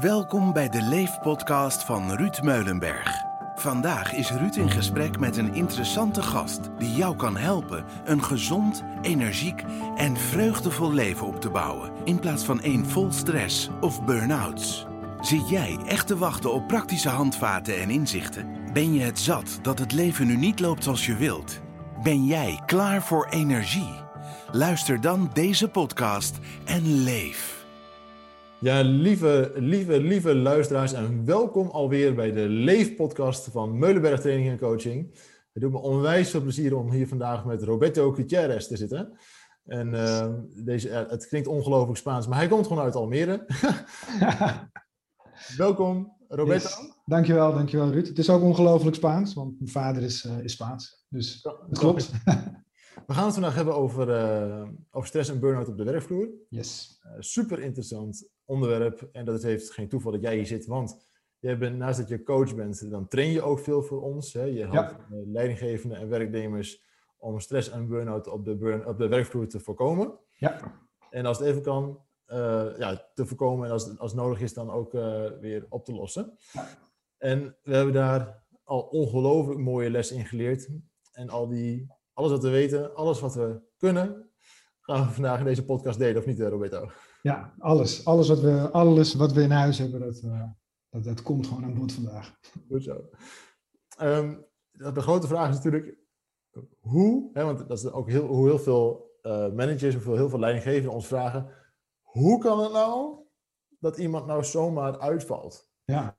Welkom bij de Leef-podcast van Ruud Meulenberg. Vandaag is Ruud in gesprek met een interessante gast die jou kan helpen een gezond, energiek en vreugdevol leven op te bouwen in plaats van één vol stress of burn-outs. Zit jij echt te wachten op praktische handvaten en inzichten? Ben je het zat dat het leven nu niet loopt zoals je wilt? Ben jij klaar voor energie? Luister dan deze podcast en leef. Ja, lieve, lieve, lieve luisteraars en welkom alweer bij de Leef-podcast van Meulenberg Training en Coaching. Het doet me onwijs veel plezier om hier vandaag met Roberto Gutierrez te zitten. En uh, deze, het klinkt ongelooflijk Spaans, maar hij komt gewoon uit Almere. welkom, Roberto. Yes. Dankjewel, dankjewel Ruud. Het is ook ongelooflijk Spaans, want mijn vader is, uh, is Spaans. Dus het klopt. We gaan het vandaag hebben over, uh, over stress en burn-out op de werkvloer. Yes. Uh, super interessant onderwerp. En dat heeft geen toeval dat jij hier zit, want jij bent, naast dat je coach bent, dan train je ook veel voor ons. Hè? Je helpt ja. leidinggevenden en werknemers om stress en burn-out op de, burn, op de werkvloer te voorkomen. Ja. En als het even kan, uh, ja, te voorkomen en als, als nodig is, dan ook weer op te lossen. Ja. En we hebben daar al ongelooflijk mooie lessen in geleerd. En al die alles wat we weten, alles wat we kunnen, gaan we vandaag in deze podcast delen, of niet, Roberto? Ja, alles. Alles wat we, alles wat we in huis hebben, dat, uh, dat, dat komt gewoon aan bod vandaag. Goed zo. Um, de grote vraag is natuurlijk, hoe, hè, want dat is ook heel, hoe heel veel uh, managers of heel veel leidinggevenden ons vragen, hoe kan het nou dat iemand nou zomaar uitvalt? Ja,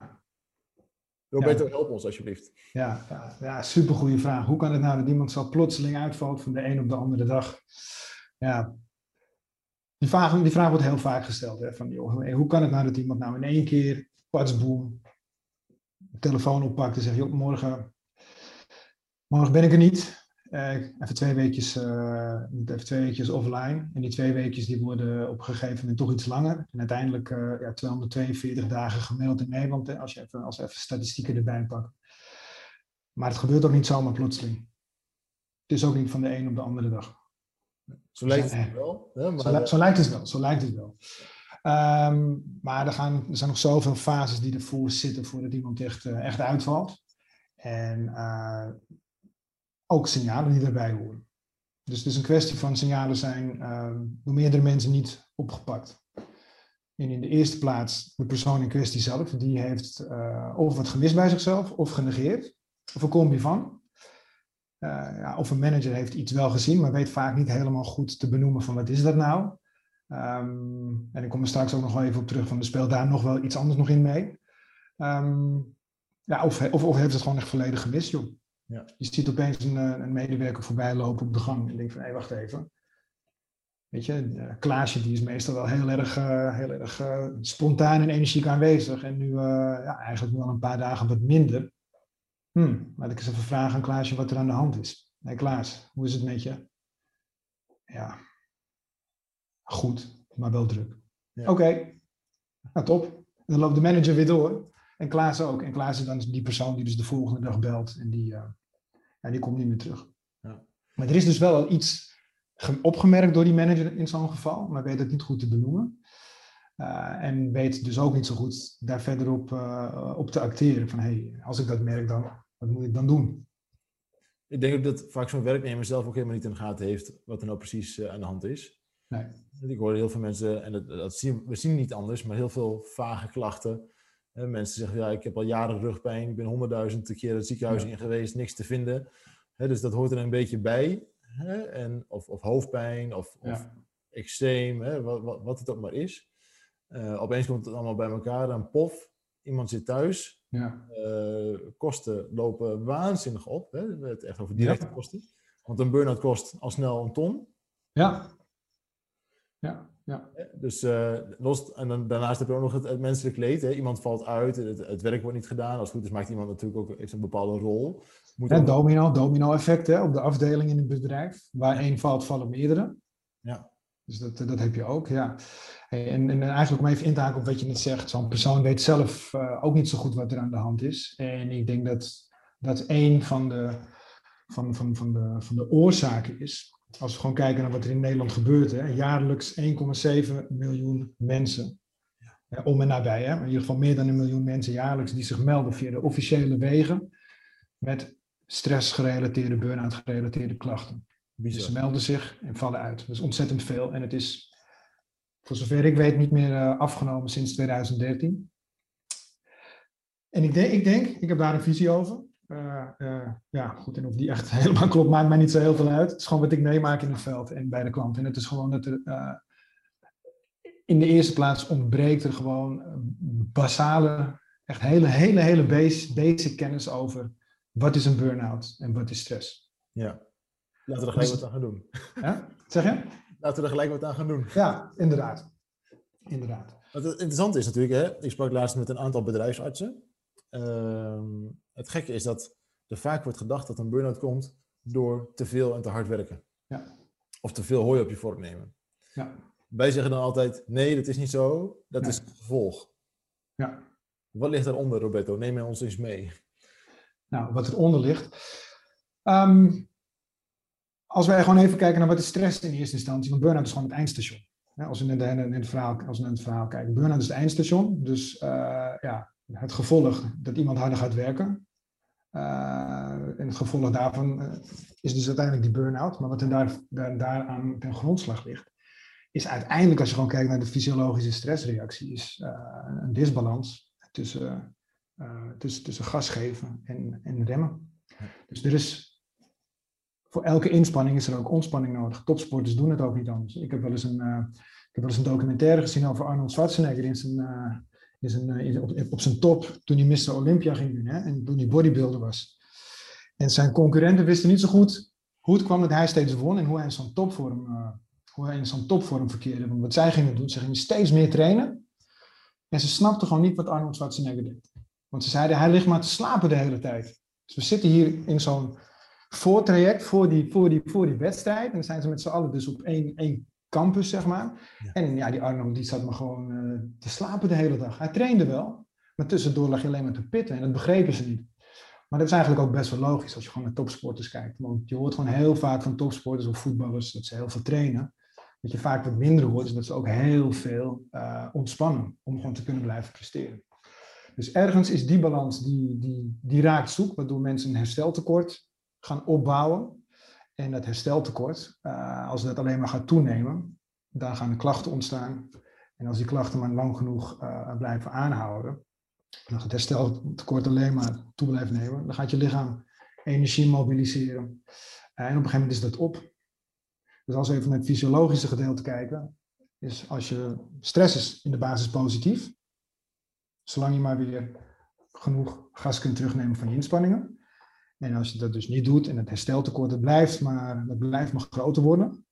Roberto, ja. help ons alsjeblieft. Ja, ja, ja supergoeie vraag. Hoe kan het nou dat iemand zo plotseling uitvalt van de een op de andere dag? Ja, die vraag, die vraag wordt heel vaak gesteld. Hè, van, joh, hoe kan het nou dat iemand nou in één keer, patsboom, telefoon oppakt en zegt, joh, morgen, morgen ben ik er niet. Uh, even twee weekjes, uh, even twee weekjes offline. En die twee weekjes die worden op een gegeven moment toch iets langer. En uiteindelijk uh, ja, 242 dagen gemeld in Nederland, als je even, als even statistieken erbij pakt. Maar het gebeurt ook niet zomaar plotseling. Het is ook niet van de een op de andere dag. Zo lijkt het wel. Hè, maar... zo, zo, lijkt het wel. Zo lijkt het wel. Um, maar er, gaan, er zijn nog zoveel fases die ervoor zitten voordat iemand echt, echt uitvalt. En ook signalen die daarbij horen. Dus het is een kwestie van signalen zijn door meerdere mensen niet opgepakt. En in de eerste plaats de persoon in kwestie zelf, die heeft uh, of wat gemist bij zichzelf of genegeerd, of een combi van. Uh, ja, of een manager heeft iets wel gezien, maar weet vaak niet helemaal goed te benoemen van wat is dat nou. Um, en ik kom er straks ook nog wel even op terug van er speelt daar nog wel iets anders nog in mee. Um, ja, of, of, of heeft het gewoon echt volledig gemist, joh. Ja. Je ziet opeens een, een, medewerker voorbij lopen op de gang en denkt van, hé, hey, wacht even. Weet je, Klaasje die is meestal wel heel erg, uh, heel erg uh, spontaan en energiek aanwezig. En nu uh, ja, eigenlijk nu al een paar dagen wat minder. Hmm, laat ik eens even vragen aan Klaasje wat er aan de hand is. Hé hey, Klaas, hoe is het met je? Ja, goed, maar wel druk. Ja. Oké, okay. nou top. En dan loopt de manager weer door. En Klaas ook. En Klaas is dan die persoon die dus de volgende dag belt. En die, en die komt niet meer terug. Ja. Maar er is dus wel iets opgemerkt door die manager in zo'n geval, maar weet het niet goed te benoemen. Uh, en weet dus ook niet zo goed daar verder op, uh, op te acteren. Van hey, als ik dat merk, dan wat moet ik dan doen? Ik denk ook dat vaak zo'n werknemer zelf ook helemaal niet in de gaten heeft wat er nou precies uh, aan de hand is. Nee. Ik hoor heel veel mensen, en dat, dat zien, we zien niet anders, maar heel veel vage klachten. En mensen zeggen, ja, ik heb al jaren rugpijn, ik ben honderdduizend keer het ziekenhuis ja. in geweest, niks te vinden. He, dus dat hoort er een beetje bij. He, en, of, of hoofdpijn, of, ja. of eczeem, he, wat, wat, wat, het ook maar is. Uh, opeens komt het allemaal bij elkaar, een pof. Iemand zit thuis. Ja. Uh, kosten lopen waanzinnig op. Hè? We het echt over directe kosten. Want een burn-out kost al snel een ton. Ja. Ja. Ja. Dus uh, los, en dan, daarnaast heb je ook nog het, het menselijk leed. Hè? Iemand valt uit, het, het, werk wordt niet gedaan. Als het goed is, maakt iemand natuurlijk ook heeft een bepaalde rol. Moet ook... domino, domino effect hè, op de afdeling in het bedrijf. Waar één valt, vallen meerdere. Ja. Dus dat, dat heb je ook, ja. En, en eigenlijk om even in te haken op wat je net zegt. Zo'n persoon weet zelf uh, ook niet zo goed wat er aan de hand is. En ik denk dat dat één van de, van, van, van de, van de oorzaken is als we gewoon kijken naar wat er in Nederland gebeurt, hè, jaarlijks 1,7 miljoen mensen om en nabij, hè? in ieder geval meer dan een miljoen mensen jaarlijks die zich melden via de officiële wegen met stressgerelateerde, burn-out gerelateerde klachten. Dus ze melden zich en vallen uit. Dat is ontzettend veel en het is, voor zover ik weet, niet meer uh, afgenomen sinds 2013. En ik denk, ik denk, ik heb daar een visie over. Uh, uh, ja, goed, en of die echt helemaal klopt, maakt mij niet zo heel veel uit. Het is gewoon wat ik meemaak in het veld en bij de klant. En het is gewoon dat er in de eerste plaats ontbreekt er gewoon basale, echt hele, hele, hele basic, basic kennis over wat is een burn-out en wat is stress. Ja, laten we er gelijk wat aan gaan doen. Ja, zeg je? Laten we er gelijk wat aan gaan doen. Ja, inderdaad. Inderdaad. Wat het interessante is natuurlijk, hè, ik sprak laatst met een aantal bedrijfsartsen. Uh, het gekke is dat er vaak wordt gedacht dat een burn-out komt door te veel en te hard werken. Ja. Of te veel hooi op je vork nemen. Ja. Wij zeggen dan altijd, nee, dat is niet zo, dat Nee. is het gevolg. Ja. Wat ligt daaronder, Roberto? Neem mij ons eens mee. Nou, wat eronder ligt. Ehm, als wij gewoon even kijken naar wat is stress in eerste instantie, want burn-out is gewoon het eindstation. Als we de, naar het verhaal, als we naar het verhaal kijken. Burn-out is het eindstation, dus eh, ja, het gevolg dat iemand harder gaat werken. Eh, en het gevolg daarvan eh, is dus uiteindelijk die burn-out. Maar wat er daar, daar, daaraan ten grondslag ligt, is uiteindelijk, als je gewoon kijkt naar de fysiologische stressreactie, is eh, een disbalans tussen, eh, tussen, tussen gas geven en, en remmen. Dus er is voor elke inspanning is er ook ontspanning nodig. Topsporters doen het ook niet anders. Ik heb wel eens een, ik heb wel eens een documentaire gezien over Arnold Schwarzenegger in zijn, in zijn, eh, op, op zijn top toen hij Mr. Olympia ging winnen hè, en toen hij bodybuilder was. En zijn concurrenten wisten niet zo goed hoe het kwam dat hij steeds won en hoe hij in zo'n topvorm, eh, hoe hij in zo'n topvorm verkeerde. Want wat zij gingen doen, ze gingen steeds meer trainen. En ze snapten gewoon niet wat Arnold Schwarzenegger deed. Want ze zeiden, hij ligt maar te slapen de hele tijd. Dus we zitten hier in zo'n voortraject voor die, voor, die, voor die wedstrijd. En dan zijn ze met z'n allen dus op één, één campus, zeg maar. Ja. En ja, die Arnold die zat maar gewoon eh, te slapen de hele dag. Hij trainde wel, maar tussendoor lag je alleen maar te pitten. En dat begrepen ze niet. Maar dat is eigenlijk ook best wel logisch als je gewoon naar topsporters kijkt. Want je hoort gewoon heel vaak van topsporters of voetballers dat ze heel veel trainen. Wat je vaak wat minder hoort, is dat ze ook heel veel eh, ontspannen om gewoon te kunnen blijven presteren. Dus ergens is die balans, die, die, die raakt zoek, waardoor mensen een hersteltekort gaan opbouwen. En dat hersteltekort, eh, als dat alleen maar gaat toenemen, dan gaan er klachten ontstaan. En als die klachten maar lang genoeg eh, blijven aanhouden, en als het hersteltekort alleen maar toe blijft nemen, dan gaat je lichaam energie mobiliseren. En op een gegeven moment is dat op. Dus als we even naar het fysiologische gedeelte kijken, is als je stress is in de basis positief, zolang je maar weer genoeg gas kunt terugnemen van je inspanningen. En als je dat dus niet doet en het hersteltekort dat blijft, maar, dat blijft maar groter worden,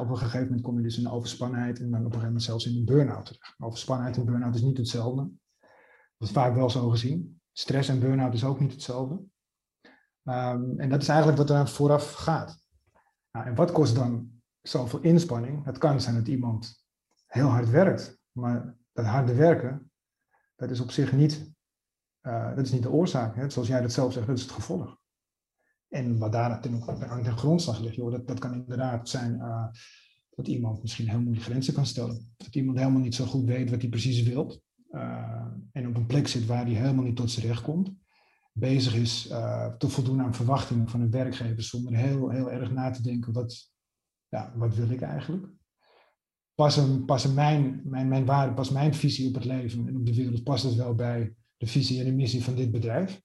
op een gegeven moment kom je dus in overspannenheid en dan op een gegeven moment zelfs in een burn-out terecht. Overspannenheid en burn-out is niet hetzelfde. Dat is vaak wel zo gezien. Stress en burn-out is ook niet hetzelfde. Ehm, en dat is eigenlijk wat er vooraf gaat. Nou, en wat kost dan zoveel inspanning? Het kan zijn dat iemand heel hard werkt, maar dat harde werken, dat is op zich niet, eh, dat is niet de oorzaak. Hè? Zoals jij dat zelf zegt, dat is het gevolg. En wat daar aan de grondslag ligt, joh, dat, dat kan inderdaad zijn eh, dat iemand misschien helemaal niet grenzen kan stellen. Dat iemand helemaal niet zo goed weet wat hij precies wil. eh, en op een plek zit waar hij helemaal niet tot zijn recht komt. Bezig is te voldoen aan verwachtingen van een werkgever zonder heel, heel erg na te denken, wat, ja, wat wil ik eigenlijk? Passen mijn, mijn, mijn waarden, past mijn visie op het leven en op de wereld, past het wel bij de visie en de missie van dit bedrijf?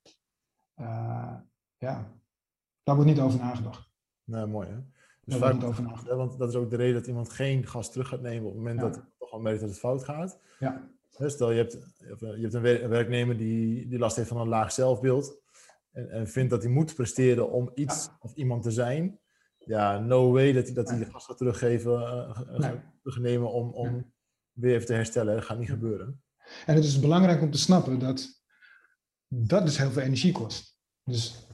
Eh, ja, daar wordt niet over nagedacht. Nou, mooi hè? Dus Daar vaak, wordt niet over nagedacht. Want dat is ook de reden dat iemand geen gas terug gaat nemen op het moment Ja. dat hij toch al merkt dat het fout gaat. Ja, Stel, je hebt, je hebt een wer- een werknemer die, die last heeft van een laag zelfbeeld en, en vindt dat hij moet presteren om iets Ja. of iemand te zijn. Ja, no way dat hij, dat hij de gas gaat teruggeven, eh, eh, Nee. terugnemen om, om weer even te herstellen. Dat gaat niet gebeuren. En het is belangrijk om te snappen dat dat dus heel veel energie kost. Dus,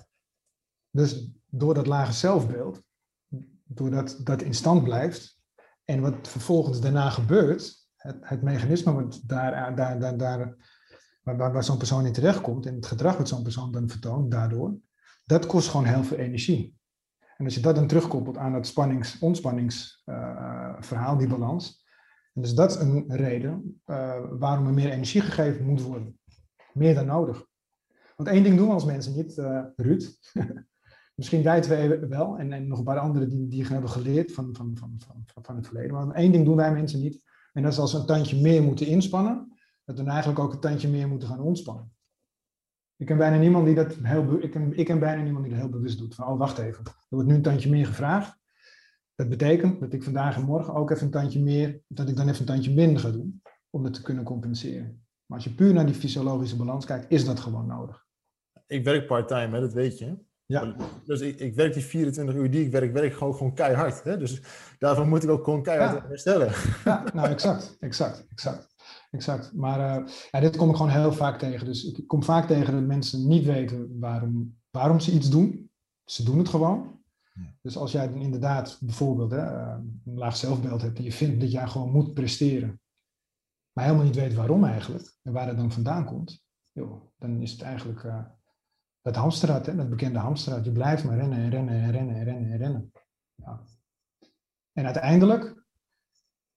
dus door dat lage zelfbeeld, doordat dat in stand blijft en wat vervolgens daarna gebeurt, het, het mechanisme wat daar, daar, daar, daar, waar, waar, zo'n persoon in terechtkomt en het gedrag wat zo'n persoon dan vertoont daardoor, dat kost gewoon heel veel energie. En als je dat dan terugkoppelt aan dat spannings-ontspanningsverhaal, die balans, En dus dat is een reden uh, waarom er meer energie gegeven moet worden. Meer dan nodig. Want één ding doen we als mensen niet, uh, Ruud. Misschien wij twee wel, en, en nog een paar anderen die, die hebben geleerd van, van, van, van, van het verleden. Maar één ding doen wij mensen niet. En dat is als we een tandje meer moeten inspannen, dat we eigenlijk ook een tandje meer moeten gaan ontspannen. Ik ken bijna niemand die dat heel, ik ik ken bijna niemand die dat heel bewust doet. Van, oh, wacht even, er wordt nu een tandje meer gevraagd. Dat betekent dat ik vandaag en morgen ook even een tandje meer, dat ik dan even een tandje minder ga doen, om het te kunnen compenseren. Maar als je puur naar die fysiologische balans kijkt, is dat gewoon nodig. Ik werk part-time, dat weet je. Ja. Dus ik, ik, werk die 24 uur die ik werk, werk gewoon, gewoon keihard. Hè? Dus daarvan moet ik ook gewoon keihard ja. herstellen. Ja, nou exact, exact, exact. exact. Maar uh, ja, dit kom ik gewoon heel vaak tegen. Dus ik kom vaak tegen dat mensen niet weten waarom, waarom ze iets doen. Ze doen het gewoon. Dus als jij dan inderdaad bijvoorbeeld hè, eh, een laag zelfbeeld hebt en je vindt dat jij gewoon moet presteren, maar helemaal niet weet waarom eigenlijk en waar het dan vandaan komt, joh, dan is het eigenlijk uh, dat hamsterrad, hè, dat bekende hamsterrad. Je blijft maar rennen en rennen en rennen en rennen en rennen. Ja. En uiteindelijk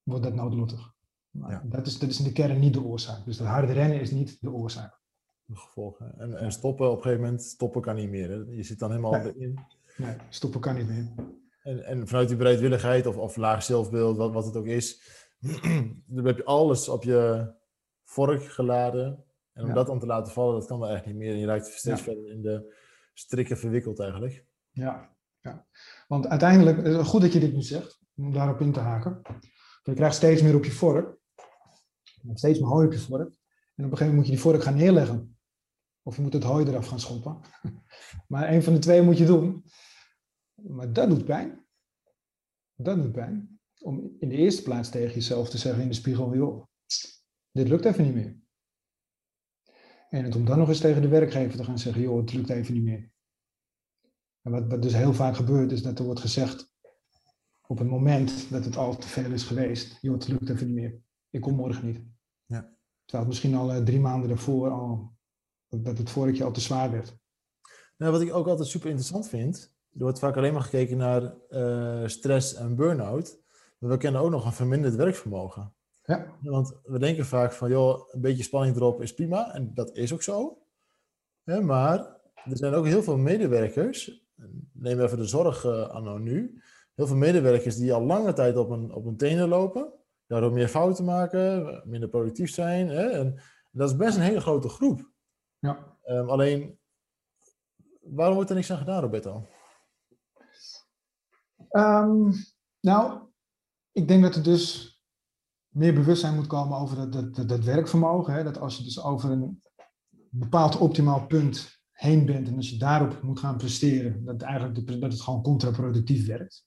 wordt dat noodlottig. Ja. Dat, is, dat is in de kern niet de oorzaak. Dus dat harde rennen is niet de oorzaak. De gevolgen. En, en stoppen op een gegeven moment, stoppen kan niet meer. Hè? Je zit dan helemaal nee. in. Nee, stoppen kan niet meer. En, en vanuit die bereidwilligheid of, of laag zelfbeeld, wat, wat het ook is, dan heb je alles op je vork geladen. En om dat dan te laten vallen, dat kan wel echt niet meer. En je raakt steeds verder in de strikken verwikkeld eigenlijk. Ja, ja. want uiteindelijk, het is goed dat je dit nu zegt, om daarop in te haken. Je krijgt steeds meer op je vork. Steeds meer hooi op je vork. En op een gegeven moment moet je die vork gaan neerleggen. Of je moet het hooi eraf gaan schoppen. Maar een van de twee moet je doen. Maar dat doet pijn. Dat doet pijn. Om in de eerste plaats tegen jezelf te zeggen in de spiegel, joh, dit lukt even niet meer. En het om dan nog eens tegen de werkgever te gaan zeggen, joh, het lukt even niet meer. En wat, wat dus heel vaak gebeurt, is dat er wordt gezegd, op het moment dat het al te veel is geweest, joh, het lukt even niet meer. Ik kom morgen niet. Ja. Terwijl het misschien al uh, drie maanden daarvoor al, dat het vorige al te zwaar werd. Nou, wat ik ook altijd super interessant vind, er wordt vaak alleen maar gekeken naar uh, stress en burn-out. Maar we kennen ook nog een verminderd werkvermogen. Ja. Want we denken vaak van, joh, een beetje spanning erop is prima. En dat is ook zo. maar er zijn ook heel veel medewerkers, neem even de zorg uh, anno nu, heel veel medewerkers die al lange tijd op een, op een tenen lopen, daardoor meer fouten maken, minder productief zijn. Hè? En dat is best een hele grote groep. Ja. Um, alleen Waarom wordt er niks aan gedaan, Roberto? Um, nou, ik denk dat er dus meer bewustzijn moet komen over dat, dat, dat, werkvermogen. Hè? Dat als je dus over een bepaald optimaal punt heen bent en als je daarop moet gaan presteren, dat, eigenlijk dat het gewoon contraproductief werkt.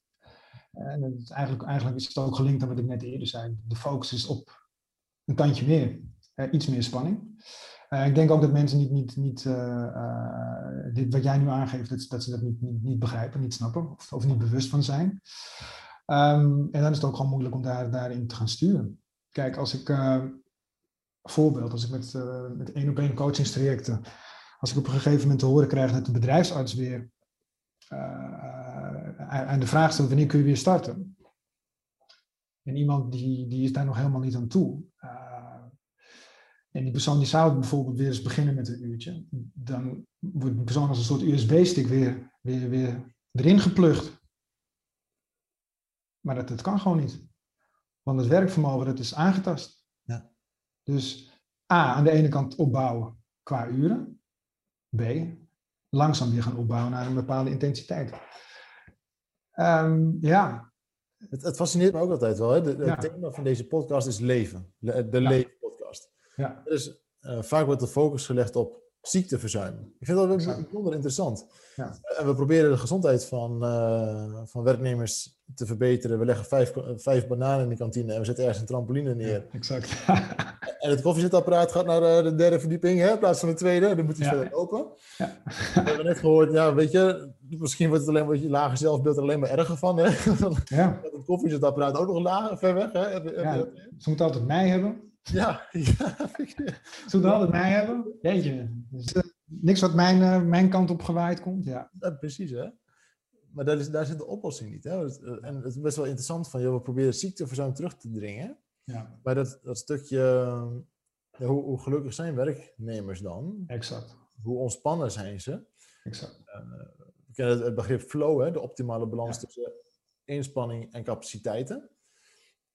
En eigenlijk, eigenlijk is het ook gelinkt aan wat ik net eerder zei. De focus is op een tandje meer, iets meer spanning. Uh, ik denk ook dat mensen niet, niet, niet uh, dit wat jij nu aangeeft, dat, dat ze dat niet, niet, niet, begrijpen, niet snappen of, of niet bewust van zijn. Um, en dan is het ook gewoon moeilijk om daar, daarin te gaan sturen. Kijk, als ik, uh, voorbeeld, als ik met, met één op één coachingstrajecten, als ik op een gegeven moment te horen krijg dat de bedrijfsarts weer aan de vraag stelt wanneer kun je weer starten. En iemand die, die is daar nog helemaal niet aan toe. En die persoon die zou bijvoorbeeld weer eens beginnen met een uurtje. Dan wordt die persoon als een soort USB-stick weer, weer, weer erin geplucht. Maar dat, dat kan gewoon niet. Want het werkvermogen dat is aangetast. Ja. Dus A, aan de ene kant opbouwen qua uren. B, langzaam weer gaan opbouwen naar een bepaalde intensiteit. Um, ja. Het, het, fascineert me ook altijd wel. Hè? De, het thema van deze podcast is leven. De, de ja. Ja. Dus uh, vaak wordt de focus gelegd op ziekteverzuim. Ik vind dat bijzonder interessant. Ja. En we proberen de gezondheid van, uh, van werknemers te verbeteren. We leggen vijf, vijf bananen in de kantine en we zetten ergens een trampoline neer. Ja, exact. en het koffiezetapparaat gaat naar eh, de derde verdieping hè, in plaats van de tweede. Dan moet hij verder open. Ja. We hebben net gehoord, ja, weet je, misschien wordt het alleen maar je lage zelfbeeld er alleen maar erger van. Hè? ja. het koffiezetapparaat ook nog lager, ver weg. Hè? Ja, ze moeten altijd mij hebben. Ja, ja. Zullen we altijd mij hebben? Jeetje. Dus, uh, niks wat mijn, uh, mijn kant op gewaaid komt, ja. ja precies, hè. Maar daar, is, daar zit de oplossing niet. Hè? En het is best wel interessant van, joh, we proberen ziekteverzuim terug te dringen. Ja, Maar dat, dat stukje, ja, hoe, hoe gelukkig zijn werknemers dan? exact. Hoe ontspannen zijn ze? exact. We kennen het, het begrip flow, hè, de optimale balans Ja. tussen inspanning en capaciteiten.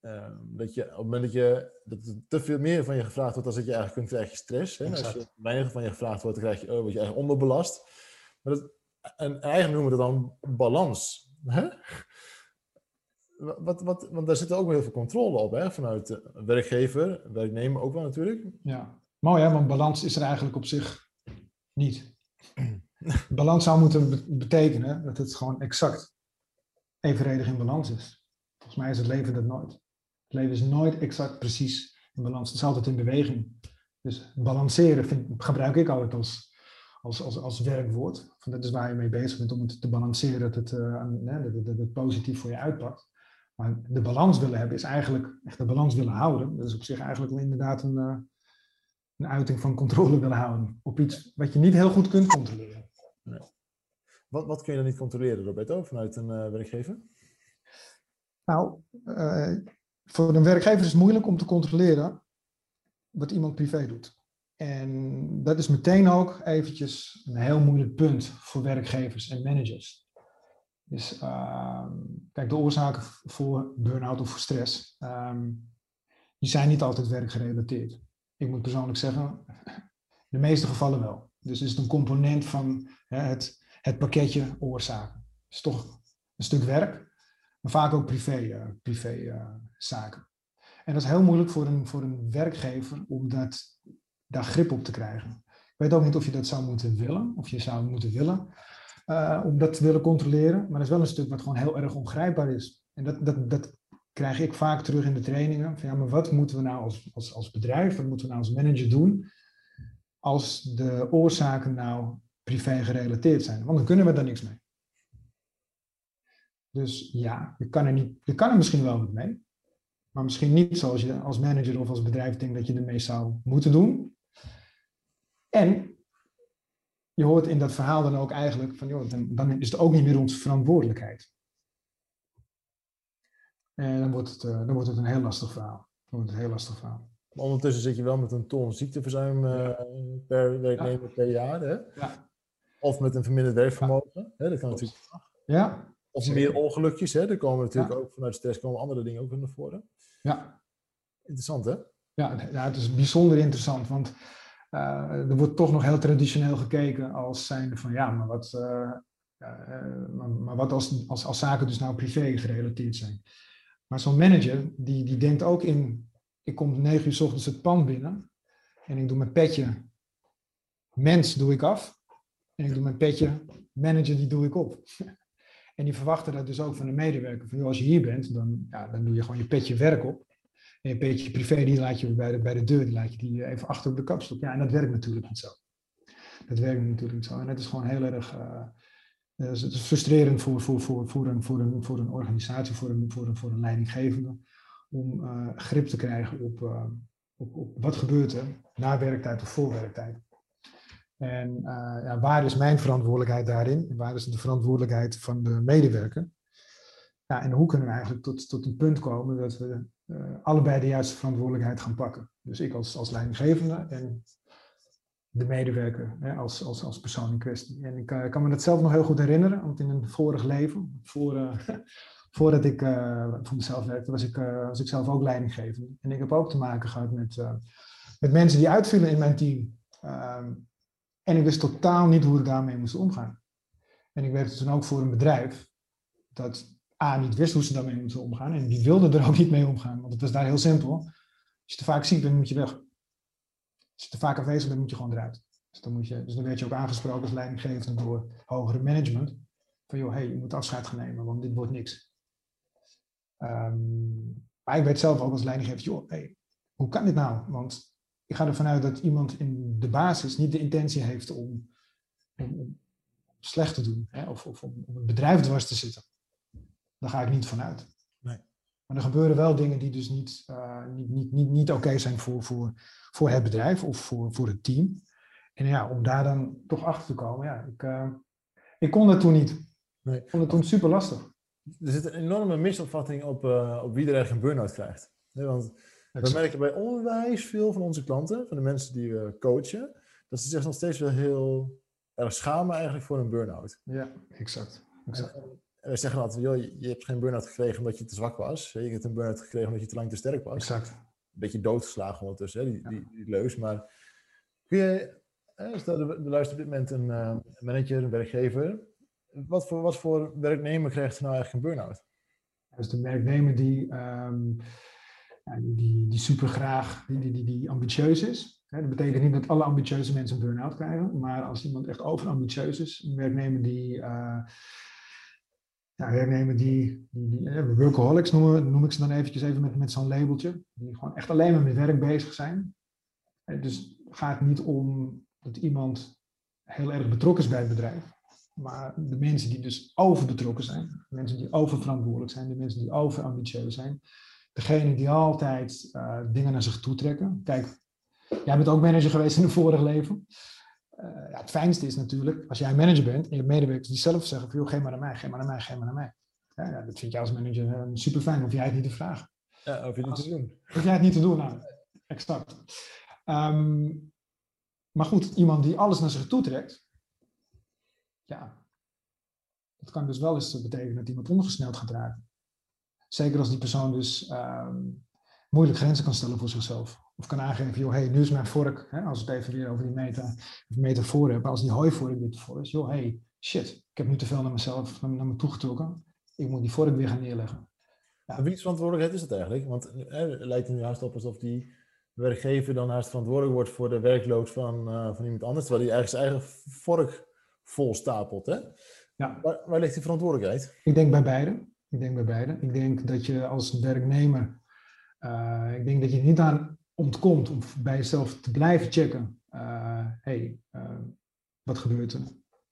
Ehm, dat je op het moment dat, je, dat er te veel meer van je gevraagd wordt, dan dat je eigenlijk kunt, krijg je stress. Hè? Als je weinig van je gevraagd wordt, dan krijg je, oh, word je eigenlijk onderbelast. Maar dat, en eigenlijk noemen we dat dan balans. Hè? Wat, wat, want daar zit ook heel veel controle op, hè? vanuit de werkgever, werknemer ook wel natuurlijk. Ja, mooi hè, want balans is er eigenlijk op zich niet. balans zou moeten be- betekenen dat het gewoon exact evenredig in balans is. Volgens mij is het leven dat nooit. Het leven is nooit exact precies in balans. Het is altijd in beweging. Dus balanceren vind, gebruik ik altijd als, als, als, als werkwoord. Van dat is waar je mee bezig bent om het te balanceren, dat het, eh, dat, dat het positief voor je uitpakt. Maar de balans willen hebben is eigenlijk echt de balans willen houden. Dat is op zich eigenlijk wel inderdaad een, eh, een uiting van controle willen houden op iets wat je niet heel goed kunt controleren. Wat, wat kun je dan niet controleren, Roberto, vanuit een eh, werkgever? Nou, eh, voor een werkgever is het moeilijk om te controleren wat iemand privé doet. En dat is meteen ook eventjes een heel moeilijk punt voor werkgevers en managers. Dus ehm, kijk, de oorzaken voor burn-out of voor stress, ehm, die zijn niet altijd werkgerelateerd. Ik moet persoonlijk zeggen, de meeste gevallen wel. Dus is een component van hè, het, het pakketje oorzaken. Het is toch een stuk werk, maar vaak ook privé, eh, privé eh, zaken. En dat is heel moeilijk voor een, voor een werkgever om dat, daar grip op te krijgen. Ik weet ook niet of je dat zou moeten willen, of je zou moeten willen, eh, om dat te willen controleren. Maar dat is wel een stuk wat gewoon heel erg ongrijpbaar is. En dat, dat, dat krijg ik vaak terug in de trainingen. Van, ja, maar wat moeten we nou als, als, als bedrijf, wat moeten we nou als manager doen als de oorzaken nou privé gerelateerd zijn? Want dan kunnen we daar niks mee. Dus ja, je kan er, niet, je kan er misschien wel wat mee. Maar misschien niet zoals je als manager of als bedrijf denkt dat je ermee zou moeten doen. En je hoort in dat verhaal dan ook eigenlijk van, joh, dan, dan is het ook niet meer onze verantwoordelijkheid. En dan wordt het, eh, dan wordt het een heel lastig verhaal. Dan wordt het een heel lastig verhaal. Maar ondertussen zit je wel met een ton ziekteverzuim eh, per werknemer per jaar. Hè? Ja. Of met een verminderd werkvermogen. Hè? Dat kan natuurlijk. Ja, Of meer ongelukjes. Hè? Er komen natuurlijk ook vanuit stress komen andere dingen ook naar voren. Ja, Interessant hè? Ja, het- ja, het is bijzonder interessant, want eh, er wordt toch nog heel traditioneel gekeken als zijnde van ja, maar wat, eh, eh, maar, maar wat als, als, als zaken dus nou privé gerelateerd zijn. Maar zo'n manager, die, die denkt ook in, ik kom om negen uur s ochtends het pand binnen en ik doe mijn petje mens doe ik af en ik doe mijn petje manager die doe ik op. En die verwachten dat dus ook van de medewerker, van als je hier bent, dan, ja, dan doe je gewoon je petje werk op. En een beetje privé, die laat je bij de, bij de deur, die laat je die even achter op de kapstok. Ja, en dat werkt natuurlijk niet zo. Dat werkt natuurlijk niet zo. En het is gewoon heel erg eh, eh, is frustrerend voor, voor, voor, voor, een, voor, een, voor een organisatie, voor een, voor een, voor een leidinggevende, om eh, grip te krijgen op, eh, op, op wat gebeurt er na werktijd of voor werktijd. En eh, ja, waar is mijn verantwoordelijkheid daarin? En waar is de verantwoordelijkheid van de medewerker? Ja, en hoe kunnen we eigenlijk tot, tot een punt komen dat we eh, allebei de juiste verantwoordelijkheid gaan pakken. Dus ik als, als leidinggevende en de medewerker hè, als, als, als persoon in kwestie. En ik eh, kan me dat zelf nog heel goed herinneren, want in een vorig leven, voor, voordat ik eh, voor mezelf werkte, was ik, was ik zelf ook leidinggevende. En ik heb ook te maken gehad met, met mensen die uitvielen in mijn team. En ik wist totaal niet hoe ik daarmee moest omgaan. En ik werkte toen ook voor een bedrijf dat A, niet wist hoe ze daarmee moesten omgaan. En die wilde er ook niet mee omgaan, want het was daar heel simpel. Als je te vaak ziek bent, moet je weg. Als je te vaak afwezig bent, moet je gewoon eruit. Dus dan, moet je, dus dan werd je ook aangesproken als leidinggevende door hogere management. Van joh, hey, je moet afscheid gaan nemen, want dit wordt niks. Ehm, maar ik weet zelf ook als leidinggever, joh, hey, hoe kan dit nou? Want ik ga ervan uit dat iemand in de basis niet de intentie heeft om, om, om slecht te doen. Hè? Of, of om, om het bedrijf dwars te zitten. Daar ga ik niet vanuit. Nee. Maar er gebeuren wel dingen die dus niet, uh, niet, niet, niet, niet oké zijn voor, voor, voor het bedrijf of voor, voor het team. En ja, om daar dan toch achter te komen, ja, ik, uh, ik kon dat toen niet. Nee. Ik vond het toen super lastig. Er zit een enorme misopvatting op, uh, op wie er eigenlijk een burn-out krijgt. Nee, want We merken bij onwijs veel van onze klanten, van de mensen die we coachen, dat ze zich nog steeds wel heel erg schamen eigenlijk voor een burn-out. Ja, exact. exact. En we zeggen altijd, joh, je hebt geen burn-out gekregen omdat je te zwak was. Je hebt een burn-out gekregen omdat je te lang te sterk was. Exact. Een beetje doodgeslagen ondertussen, hè, die, die, die, leus. Maar kun je, stel er luistert op dit moment een uh, manager, een werkgever. Wat voor, wat voor werknemer krijgt nou eigenlijk een burn-out? Dat is de werknemer die, um, die, die super graag, die, die, die, ambitieus is. Dat betekent niet dat alle ambitieuze mensen een burn-out krijgen, maar als iemand echt overambitieus is, een werknemer die, uh, ja, werknemer die, die, die workaholics noemen, noem ik ze dan eventjes even met, met zo'n labeltje, die gewoon echt alleen maar met werk bezig zijn. Dus het gaat niet om dat iemand heel erg betrokken is bij het bedrijf, maar de mensen die dus overbetrokken zijn, de mensen die oververantwoordelijk zijn, de mensen die overambitieus zijn, degene die altijd uh, dingen naar zich toe trekken. Kijk, jij bent ook manager geweest in een vorig leven. Uh, ja, het fijnste is natuurlijk, als jij manager bent en je hebt medewerkers die zelf zeggen, joh, geef maar naar mij, geef maar naar mij, geef maar naar mij. Ja, ja, dat vind jij als manager uh, super fijn, hoef jij het niet te vragen. Ja, hoef je niet te doen. Hoef jij het niet te doen, nou, exact. Um, maar goed, iemand die alles naar zich toe trekt, ja, dat kan dus wel eens betekenen dat iemand ondergesneld gaat raken. Zeker als die persoon dus um, moeilijk grenzen kan stellen voor zichzelf. Of kan aangeven, joh, hey, nu is mijn vork, hè, als we het even weer over die meta, metafoor hebben, als die hooivork weer te vol is, joh, hey, shit, ik heb nu te veel naar mezelf, naar, naar me toe getrokken. Ik moet die vork weer gaan neerleggen. Ja. Wiens verantwoordelijkheid is dat eigenlijk? Want het lijkt er nu haast op alsof die werkgever dan haast verantwoordelijk wordt voor de werklood van, uh, van iemand anders, terwijl hij eigenlijk zijn eigen vork vol stapelt. Hè? Ja. Waar, waar ligt die verantwoordelijkheid? Ik denk bij beide. Ik denk bij beide. Ik denk dat je als werknemer, uh, ik denk dat je niet aan ontkomt om bij jezelf te blijven checken. Uh, hey, uh, wat gebeurt er?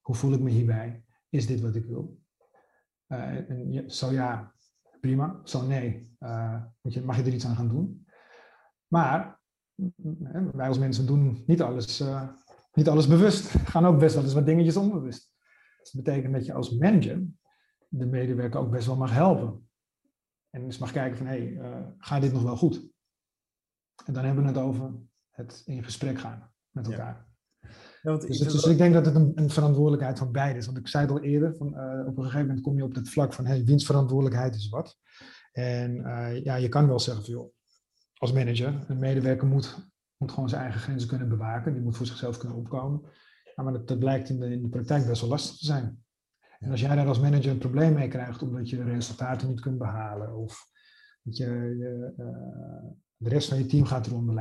Hoe voel ik me hierbij? Is dit wat ik wil? en zo ja, prima. Zo nee, mag je er iets aan gaan doen? Maar wij als mensen doen niet alles, niet alles bewust. Gaan ook best wel eens wat dingetjes onbewust. Dat betekent dat je als manager de medewerker ook best wel mag helpen. En dus mag kijken van, hé, hey, uh, gaat dit nog wel goed? En dan hebben we het over het in gesprek gaan met elkaar. Ja. Ja, dus, dus, ik denk dat het een, een, verantwoordelijkheid van beide is. Want ik zei het al eerder, van, uh, op een gegeven moment kom je op het vlak van, hey, wiens verantwoordelijkheid is wat? En uh, ja, je kan wel zeggen van, joh, als manager, een medewerker moet, moet gewoon zijn eigen grenzen kunnen bewaken. Die moet voor zichzelf kunnen opkomen. Ja, maar dat, dat blijkt in de, in de praktijk best wel lastig te zijn. En als jij daar als manager een probleem mee krijgt omdat je de resultaten niet kunt behalen of dat je, uh, de rest van je team gaat eronder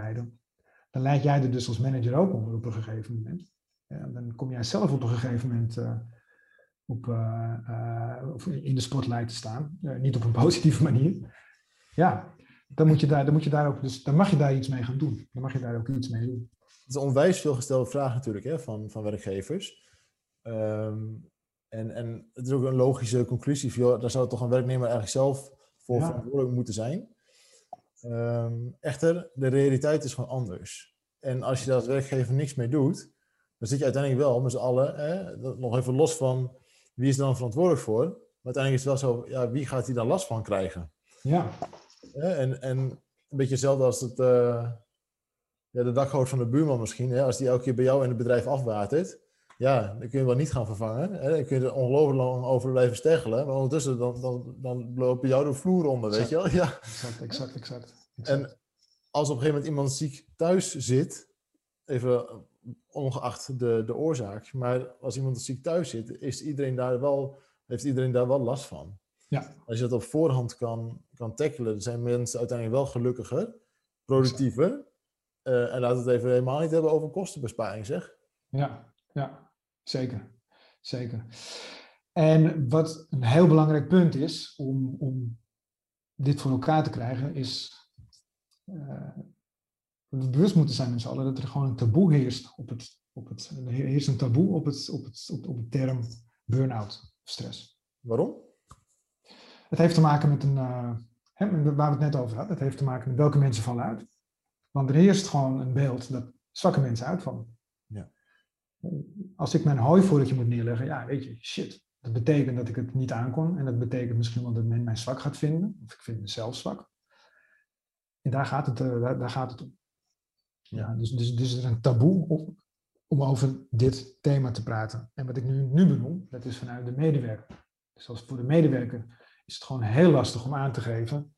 dan leid jij er dus als manager ook onder op een gegeven moment. Ja, dan kom jij zelf op een gegeven moment uh, op, uh, in de spotlight te staan. niet op een positieve manier. Ja, dan, moet je daar, dan, moet je daar ook, dus, dan mag je daar iets mee gaan doen. Dan mag je daar ook iets mee doen. Het is een onwijs veel gestelde vraag natuurlijk hè, van, van werkgevers. Um, en, en het is ook een logische conclusie. Van, daar zou toch een werknemer eigenlijk zelf voor ja. verantwoordelijk moeten zijn. Um, echter, de realiteit is gewoon anders. En als je daar als werkgever niks mee doet, dan zit je uiteindelijk wel met z'n allen, hè, nog even los van wie is er dan verantwoordelijk voor. Maar uiteindelijk is het wel zo, ja, wie gaat hier dan last van krijgen? Ja. En, en een beetje hetzelfde als het, uh, ja, de dakgoot van de buurman misschien. Hè, als die elke keer bij jou in het bedrijf afwatert, ja, dan kun je wel niet gaan vervangen. Hè? Dan kun je er ongelooflijk lang over blijven steggelen. Maar ondertussen dan, dan, dan lopen jou de vloer onder, weet je wel? Ja. Exact, exact, exact, En als op een gegeven moment iemand ziek thuis zit, even ongeacht de, de oorzaak, maar als iemand ziek thuis zit, is iedereen daar wel, heeft iedereen daar wel last van. Ja. Als je dat op voorhand kan, kan tackelen, zijn mensen uiteindelijk wel gelukkiger, productiever. Uh, en laten we het even helemaal niet hebben over kostenbesparing, zeg. Ja, ja. Zeker, zeker. En wat een heel belangrijk punt is om, om dit voor elkaar te krijgen, is uh, dat we bewust moeten zijn met z'n allen dat er gewoon een taboe heerst op het, op het er heerst een taboe op het, op het, op, op het term burn-out stress. Waarom? Het heeft te maken met een, uh, hè, waar we het net over hadden, het heeft te maken met welke mensen vallen uit. Want er heerst gewoon een beeld dat zwakke mensen uitvallen als ik mijn hooivorkje moet neerleggen, ja, weet je, shit. Dat betekent dat ik het niet aankon. En dat betekent misschien wel dat men mij zwak gaat vinden. Of ik vind mezelf zwak. En daar gaat het, daar, daar gaat het om. Ja, dus, dus, dus er is een taboe om, om over dit thema te praten. En wat ik nu, nu benoem, dat is vanuit de medewerker. Dus als voor de medewerker is het gewoon heel lastig om aan te geven,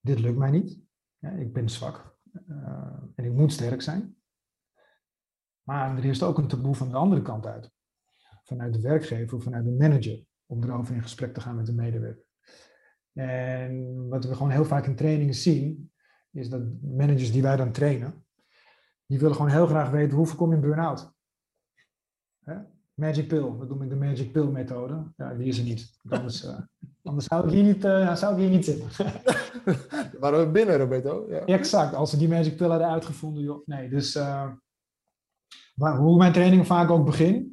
dit lukt mij niet. Ja, ik ben zwak uh, en ik moet sterk zijn. Maar er is ook een taboe van de andere kant uit. Vanuit de werkgever of vanuit de manager. Om erover in gesprek te gaan met de medewerker. En wat we gewoon heel vaak in trainingen zien, is dat managers die wij dan trainen, die willen gewoon heel graag weten hoe voorkom je een burn-out. Magic pill, dat noem ik de magic pill methode. Ja, die is er niet. Anders, uh, anders zou, ik hier niet, uh, zou ik hier niet zitten. Waren we binnen, Roberto? Ja. Exact, als ze die magic pill hadden uitgevonden. Joh. Nee, dus uh, hoe mijn training vaak ook begin.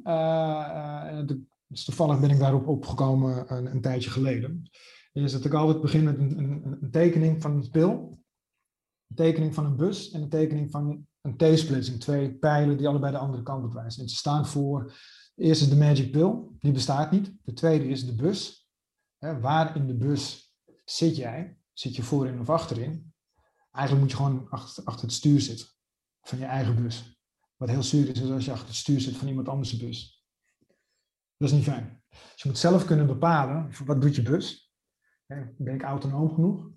dus toevallig ben ik daarop opgekomen een, een tijdje geleden. Is dat ik altijd begin met een, een, tekening van een pil. Een tekening van een bus en een tekening van een T-splitsing. Twee pijlen die allebei de andere kant op wijzen. En ze staan voor de eerste is de Magic Pill, die bestaat niet. De tweede is de bus. waar in de bus zit jij? Zit je voorin of achterin? Eigenlijk moet je gewoon achter, achter het stuur zitten van je eigen bus. Wat heel zuur is, als je achter het stuur zit van iemand anders bus. Dat is niet fijn. Dus je moet zelf kunnen bepalen, wat doet je bus? Ben ik autonoom genoeg?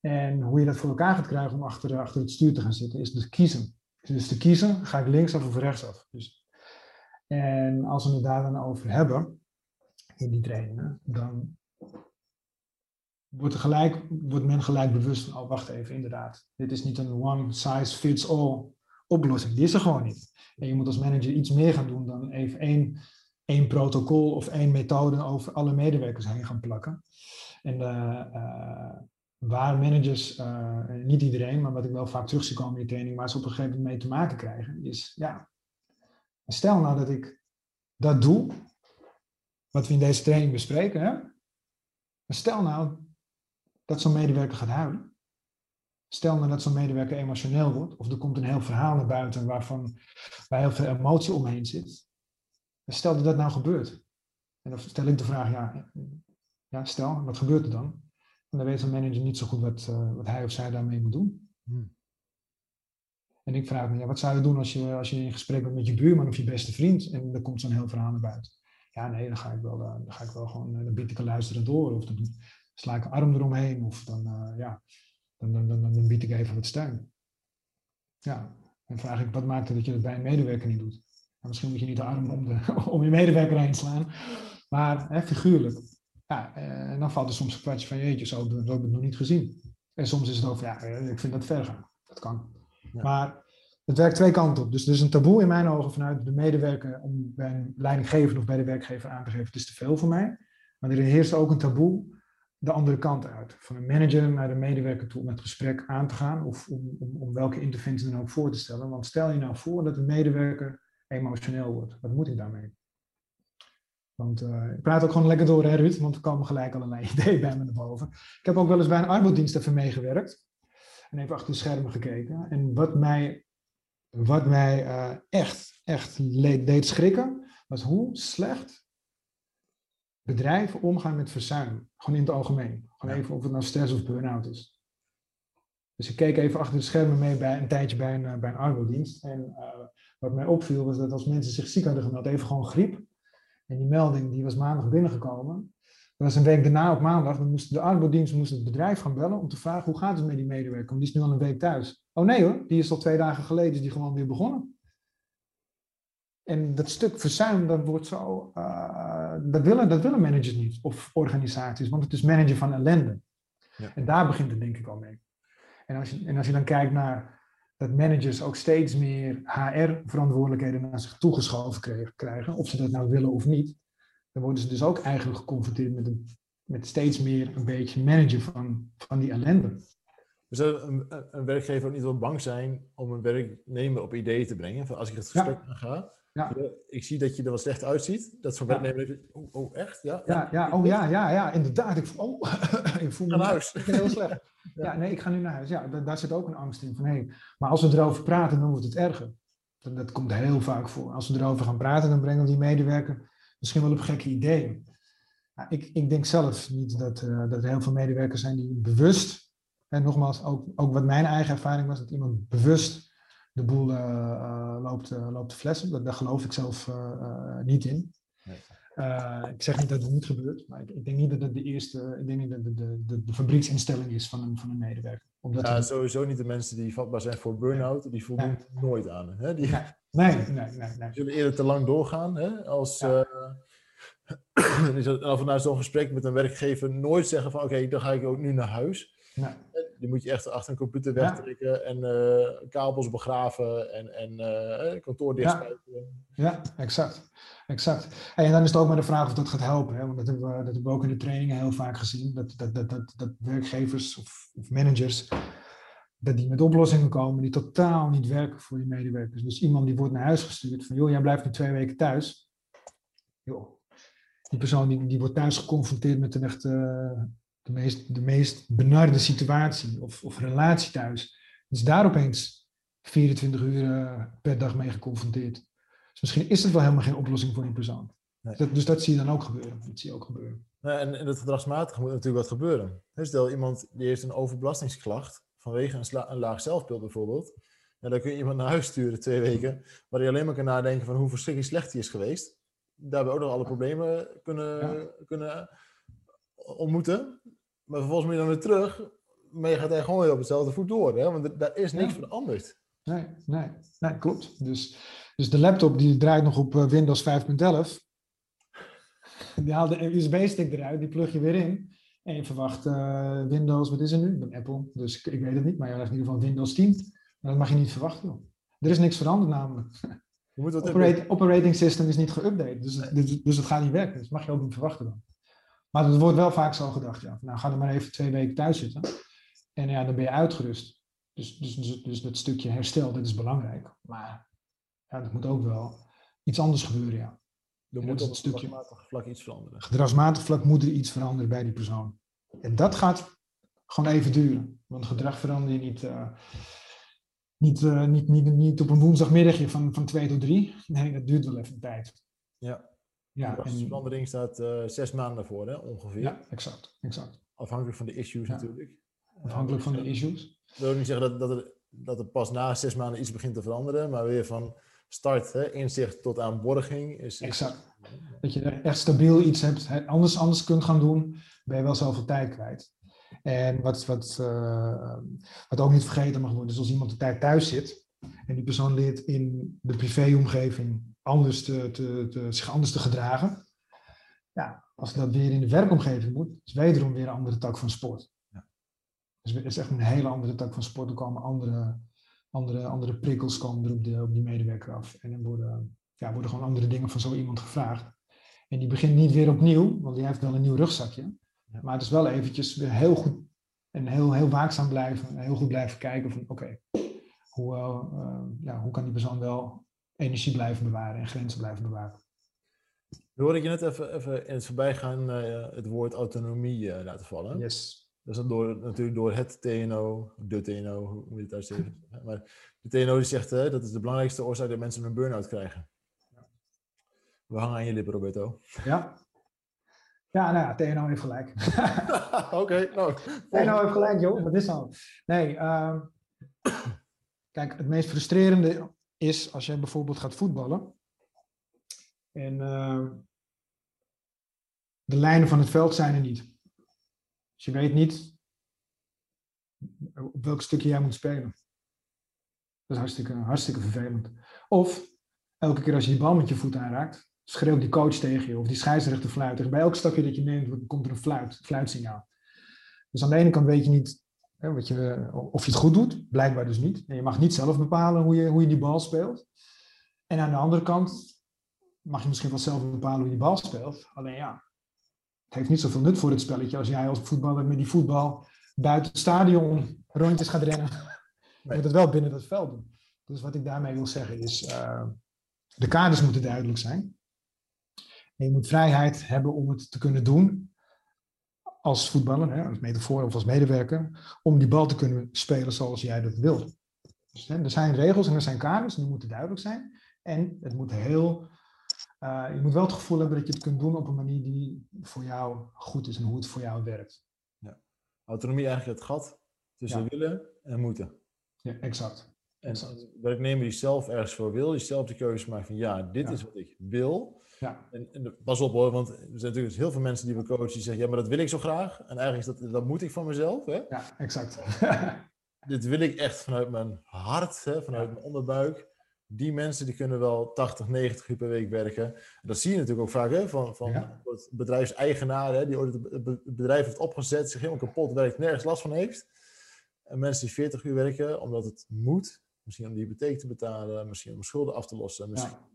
En hoe je dat voor elkaar gaat krijgen om achter, achter het stuur te gaan zitten, is dus kiezen. Dus te kiezen, ga ik linksaf of rechtsaf? Dus en als we het daar dan over hebben, in die trainingen, dan wordt, wordt men gelijk bewust van, oh wacht even, inderdaad, dit is niet een one size fits all oplossing. Die is er gewoon niet. En je moet als manager iets meer gaan doen dan even één, één protocol of één methode over alle medewerkers heen gaan plakken. En uh, waar managers, uh, niet iedereen, maar wat ik wel vaak terug zie komen in die training, waar ze op een gegeven moment mee te maken krijgen, is ja, Stel nou dat ik dat doe, wat we in deze training bespreken, hè? stel nou dat zo'n medewerker gaat huilen. Stel nou dat zo'n medewerker emotioneel wordt, of er komt een heel verhaal naar buiten waarvan, waar heel veel emotie omheen zit. Stel dat dat nou gebeurt. En dan stel ik de vraag, ja, ja stel, wat gebeurt er dan? En dan weet een manager niet zo goed wat, uh, wat hij of zij daarmee moet doen. Hmm. En ik vraag me, ja, wat zou je doen als je, als je in gesprek bent met je buurman of je beste vriend en er komt zo'n heel verhaal naar buiten? Ja, nee, dan ga ik wel, uh, dan ga ik wel gewoon, uh, dan bied ik een luisteren door of dan sla ik een arm eromheen of dan, ja, dan, dan, dan, dan, bied ik even wat steun. Ja, en vraag ik, wat maakt het dat je dat bij een medewerker niet doet? Nou, misschien moet je niet de arm om, de, om je medewerker heen slaan, maar hè, figuurlijk. Ja, en dan valt er soms een kwartje van, jeetje, zo heb ik het nog niet gezien. En soms is het over, ja, ik vind dat ver gaan. Dat kan. Maar het werkt twee kanten op. Dus er is een taboe in mijn ogen vanuit de medewerker om bij een leidinggever of bij de werkgever aan te geven, het is te veel voor mij. Maar er heerst ook een taboe de andere kant uit. Van een manager naar de medewerker toe om het gesprek aan te gaan of om, om, om welke interventie dan ook voor te stellen. Want stel je nou voor dat een medewerker emotioneel wordt. Wat moet ik daarmee? Want uh, ik praat ook gewoon lekker door, hè Ruud, want er komen gelijk allerlei ideeën bij me naar boven. Ik heb ook wel eens bij een arbeidsdienst even meegewerkt en even achter de schermen gekeken. En wat mij, wat mij uh, echt, echt deed schrikken, was hoe slecht bedrijven omgaan met verzuim. Gewoon in het algemeen. Gewoon even of het nou stress of burn-out is. Dus ik keek even achter de schermen mee bij een tijdje bij een, uh, bij een arbodienst. En uh, wat mij opviel was dat als mensen zich ziek hadden gemeld, even gewoon griep. En die melding die was maandag binnengekomen. Dat was een week daarna op maandag. Dan moest de arbeidsdienst moest het bedrijf gaan bellen om te vragen hoe gaat het met die medewerker. Want die is nu al een week thuis. Oh nee hoor, die is al twee dagen geleden is die gewoon weer begonnen. En dat stuk verzuim, dat wordt zo, uh, dat, willen, dat willen managers niet, of organisaties, want het is managen van ellende. Ja. En daar begint het denk ik al mee. En als, je, en als je dan kijkt naar dat managers ook steeds meer HR-verantwoordelijkheden naar zich toegeschoven krijgen, of ze dat nou willen of niet, dan worden ze dus ook eigenlijk geconfronteerd met, een, met steeds meer een beetje managen van, van die ellende. Dus een, een, werkgever ook niet wel bang zijn om een werknemer op ideeën te brengen? Van als ik het gesprek ja. ga, ja. ik zie dat je er wel slecht uitziet. Dat zo'n werknemer, oh, oh, echt? Ja, ja, ja, oh, ja, ja, ja, inderdaad. Ik, oh, ik voel me naar huis. Ik ben heel slecht. ja. nee, ik ga nu naar huis. Ja, daar, daar zit ook een angst in van, hey, maar als we erover praten, dan wordt het erger. Dat, dat komt heel vaak voor. Als we erover gaan praten, dan brengen die medewerker misschien wel op gekke ideeën. ik, ik denk zelf niet dat, uh, dat er heel veel medewerkers zijn die bewust En nogmaals, ook, ook wat mijn eigen ervaring was, dat iemand bewust de boel uh, loopt, loopt te flessen. Dat, daar geloof ik zelf niet in. Nee. ik zeg niet dat het niet gebeurt, maar ik, ik, denk niet dat het de eerste, ik denk niet dat de, de, de, de fabrieksinstelling is van een, van een medewerker. Omdat ja, sowieso niet de mensen die vatbaar zijn voor burn-out, die voldoen nooit aan. Hè? Die, nee, nee, nee, nee, zullen eerder te lang doorgaan hè? als... Ja. of na zo'n gesprek met een werkgever nooit zeggen van oké, dan ga ik ook nu naar huis. Die moet je echt achter een computer wegtrekken en uh, kabels begraven en, en uh, kantoor dichtspuiten. Ja. ja, exact. exact. En dan is het ook maar de vraag of dat gaat helpen. Hè? Want dat hebben, we, dat hebben we ook in de trainingen heel vaak gezien. Dat, dat, dat, dat, dat werkgevers of, of managers dat die met oplossingen komen die totaal niet werken voor die medewerkers. Dus iemand die wordt naar huis gestuurd van, joh, jij blijft nu twee weken thuis. Joh, die persoon die, die wordt thuis geconfronteerd met een echt, uh, de, meest, de meest benarde situatie of, of relatie thuis. Is daar opeens 24 uur uh, per dag mee geconfronteerd. Dus misschien is het wel helemaal geen oplossing voor die persoon. Nee. Dat, dus dat zie je dan ook gebeuren. Dat zie je ook gebeuren. En in het gedragsmatige moet natuurlijk wat gebeuren. Stel iemand die heeft een overbelastingsklacht vanwege een, een laag zelfbeeld bijvoorbeeld. En dan kun je iemand naar huis sturen twee weken, waar hij alleen maar kan nadenken van hoe verschrikkelijk slecht hij is geweest daarbij ook nog alle problemen kunnen, kunnen ontmoeten. Maar vervolgens moet je dan weer terug. Maar je gaat eigenlijk gewoon weer op hetzelfde voet door. Hè? Want daar is niks veranderd. Nee, nee, nee, klopt. Dus, dus de laptop die draait nog op eh, Windows 5.11. Die haalt de USB-stick eruit, die plug je weer in. En je verwacht uh, Windows, wat is er nu? Ik ben Apple, dus ik, ik, weet het niet. Maar je hebt in ieder geval Windows 10. Maar dat mag je niet verwachten. Er is niks veranderd namelijk. Operate, operating system is niet geüpdate, dus, dus, dus, het gaat niet werken. Dat mag je ook niet verwachten dan. Maar het wordt wel vaak zo gedacht, ja. Nou, ga er maar even twee weken thuis zitten. En ja, dan ben je uitgerust. Dus, dus, dus, dus dat stukje herstel, dat is belangrijk. Maar ja, dat moet ook wel iets anders gebeuren, ja. Er moet op het stukje vlak iets veranderen. Gedragsmatig vlak moet er iets veranderen bij die persoon. En dat gaat gewoon even duren. Want gedrag verander je niet... Uh, niet, uh, niet, niet, niet op een woensdagmiddagje van, van twee tot drie. Nee, dat duurt wel even een tijd. Ja. Ja, en de verandering staat uh, zes maanden voor, hè, ongeveer. Ja, exact. exact. Afhankelijk van de issues natuurlijk. Afhankelijk van de issues. Ik wil niet zeggen dat, dat, er, dat er pas na zes maanden iets begint te veranderen, maar weer van start, hè, inzicht tot aan borging. Is, exact. Dat je echt stabiel iets hebt, hè, anders, anders kunt gaan doen, ben je wel zoveel tijd kwijt. En wat, wat, uh, wat ook niet vergeten mag worden, is als iemand de tijd thuis zit en die persoon leert in de privéomgeving anders te, te, te, zich anders te gedragen. Ja, als dat weer in de werkomgeving moet, is wederom weer een andere tak van sport. Ja. Dus het is echt een hele andere tak van sport. Er komen andere, andere, andere prikkels komen er op, de, op die medewerker af. En dan worden, ja, worden gewoon andere dingen van zo iemand gevraagd. En die begint niet weer opnieuw, want die heeft wel een nieuw rugzakje. Maar het is wel eventjes weer heel goed en heel, heel waakzaam blijven. En heel goed blijven kijken van oké, hoe, uh, ja, hoe kan die persoon wel energie blijven bewaren en grenzen blijven bewaren. Nu hoorde ik je net even, even in het voorbijgaan uh, het woord autonomie uh, laten vallen. Yes. Dat is door, natuurlijk door het TNO, de TNO, hoe moet je het uitsteken. Maar de TNO die zegt uh, dat is de belangrijkste oorzaak dat mensen een burn-out krijgen. We hangen aan je lippen, Roberto. Ja, ja, nou ja, TNO heeft gelijk. Oké, okay, nou. TNO heeft gelijk, joh. Wat is al? Nee, uh, kijk, het meest frustrerende is als jij bijvoorbeeld gaat voetballen. En uh, de lijnen van het veld zijn er niet. Dus je weet niet op welk stukje jij moet spelen. Dat is hartstikke, hartstikke vervelend. Of elke keer als je die bal met je voet aanraakt, schreeuwt die coach tegen je of die scheidsrechter fluit. Bij elk stapje dat je neemt, komt er een fluit, fluitsignaal. Dus aan de ene kant weet je niet wat je, of je het goed doet, blijkbaar dus niet. Je mag niet zelf bepalen hoe je, hoe je die bal speelt. En aan de andere kant mag je misschien wel zelf bepalen hoe je bal speelt. Alleen ja, het heeft niet zoveel nut voor het spelletje als jij als voetballer met die voetbal buiten het stadion rondjes gaat rennen. Je moet het wel binnen dat veld doen. Dus wat ik daarmee wil zeggen is, uh, de kaders moeten duidelijk zijn. En je moet vrijheid hebben om het te kunnen doen als voetballer, hè, als metafoor of als medewerker, om die bal te kunnen spelen zoals jij dat wilt. Dus, hè, er zijn regels en er zijn kaders, die moeten duidelijk zijn. En het moet heel, uh, je moet wel het gevoel hebben dat je het kunt doen op een manier die voor jou goed is en hoe het voor jou werkt. Ja. Autonomie eigenlijk het gat Tussen Ja. willen en moeten. Ja, exact. En Exact. werknemer die zelf ergens voor wil, die zelf de keuze maakt van ja, dit Ja. is wat ik wil. Ja, En, pas op hoor, want er zijn natuurlijk heel veel mensen die we coachen die zeggen ja, maar dat wil ik zo graag. En eigenlijk is dat, dat moet ik van mezelf. Hè? ja exact. Dit wil ik echt vanuit mijn hart, hè, vanuit mijn onderbuik. Die mensen die kunnen wel 80, 90 uur per week werken. En dat zie je natuurlijk ook vaak hè, van, van Ja. bedrijfseigenaren, die ooit het be- het bedrijf heeft opgezet, zich helemaal kapot werkt, nergens last van heeft. En mensen die 40 uur werken omdat het moet, misschien om de hypotheek te betalen, misschien om schulden af te lossen, misschien ja,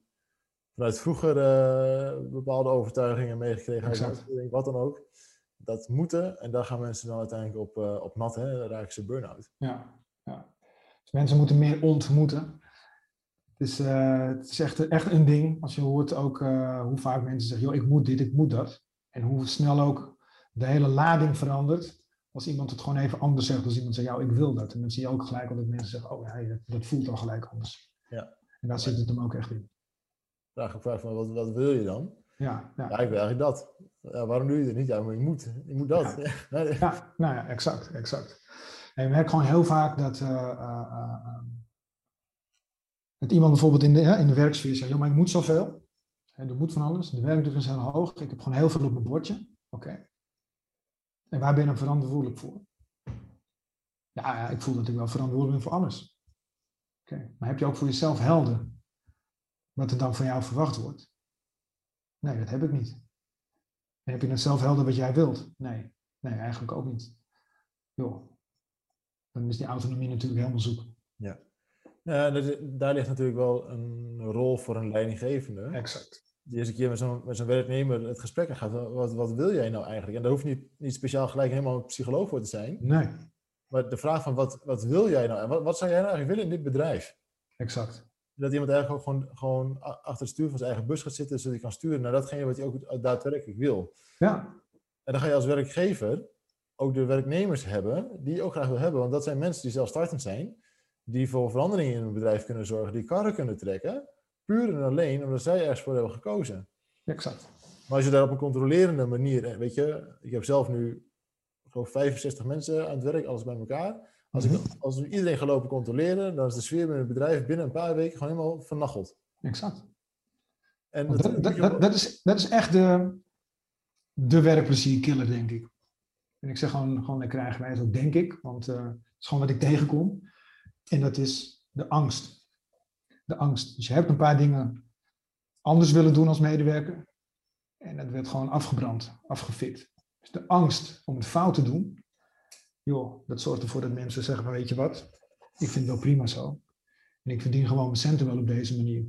vanuit vroeger eh, bepaalde overtuigingen meegekregen, Exact. wat dan ook. Dat moeten, en daar gaan mensen dan uiteindelijk op, eh, op nat, hè, dan raken ze burn-out. ja, ja. Dus mensen moeten meer ontmoeten. Het is, eh, het is echt, echt een ding. Als je hoort ook hoe vaak mensen zeggen, joh, ik moet dit, ik moet dat. En hoe snel ook de hele lading verandert. Als iemand het gewoon even anders zegt, als iemand zegt, ja, ik wil dat. En dan zie je ook gelijk al dat mensen zeggen, oh ja, dat, dat voelt al gelijk anders. Ja. En daar zit het hem ook echt in. Vraag ik vraag van, wat, wat wil je dan? Ja, ja. Ja, ik wil eigenlijk dat. Ja, waarom doe je dat niet? Ja, maar je moet. Je moet dat. Ja. Ja, nou ja, exact, exact. En je merkt gewoon heel vaak dat, eh, eh, eh, eh, dat iemand bijvoorbeeld in de, ja, in de werksfeer zegt, joh, maar ik moet zoveel. En er moet van alles. De werkdruk is heel hoog. Ik heb gewoon heel veel op mijn bordje. Oké. En waar ben je dan verantwoordelijk voor? Ja, ja, ik voel dat ik wel verantwoordelijk ben voor alles. Oké. Maar heb je ook voor jezelf helder wat er dan van jou verwacht wordt? Nee, dat heb ik niet. En heb je het zelf helder wat jij wilt? Nee. Nee, eigenlijk ook niet. Joh. Dan is die autonomie natuurlijk helemaal zoek. Ja, daar ligt natuurlijk wel een rol voor een leidinggevende. Exact. Die eens een keer met zo'n met zo'n werknemer het gesprek aan gaat. Wat, wat wil jij nou eigenlijk? En daar hoeft niet, niet speciaal gelijk helemaal een psycholoog voor te zijn. Nee, Maar de vraag van wat, wat wil jij nou? En wat, wat zou jij nou eigenlijk willen in dit bedrijf? exact. Dat iemand eigenlijk ook gewoon, gewoon achter het stuur van zijn eigen bus gaat zitten, zodat hij kan sturen naar datgene wat hij ook daadwerkelijk wil. Ja, En dan ga je als werkgever ook de werknemers hebben die je ook graag wil hebben. Want dat zijn mensen die zelfstartend zijn, die voor veranderingen in een bedrijf kunnen zorgen, die karren kunnen trekken, puur en alleen omdat zij ergens voor hebben gekozen. exact. Maar als je daar op een controlerende manier, eh, weet je, ik heb zelf nu geloof ik 65 mensen aan het werk, alles bij elkaar. Als, ik, Mhm. als we iedereen gaan lopen controleren, dan is de sfeer binnen het bedrijf binnen een paar weken gewoon helemaal vernacheld. Exact. En dat, dat, dat, dat, is, dat is echt de, de werkplezierkiller, denk ik. En ik zeg gewoon, gewoon lekker eigenwijs ook denk ik, want eh, het is gewoon wat ik tegenkom. En dat is de angst. De angst. Dus je hebt een paar dingen anders willen doen als medewerker. En dat werd gewoon afgebrand, afgefikt. Dus de angst om het fout te doen, joh, dat zorgt ervoor dat mensen zeggen van weet je wat, ik vind het wel prima zo. En ik verdien gewoon mijn centen wel op deze manier.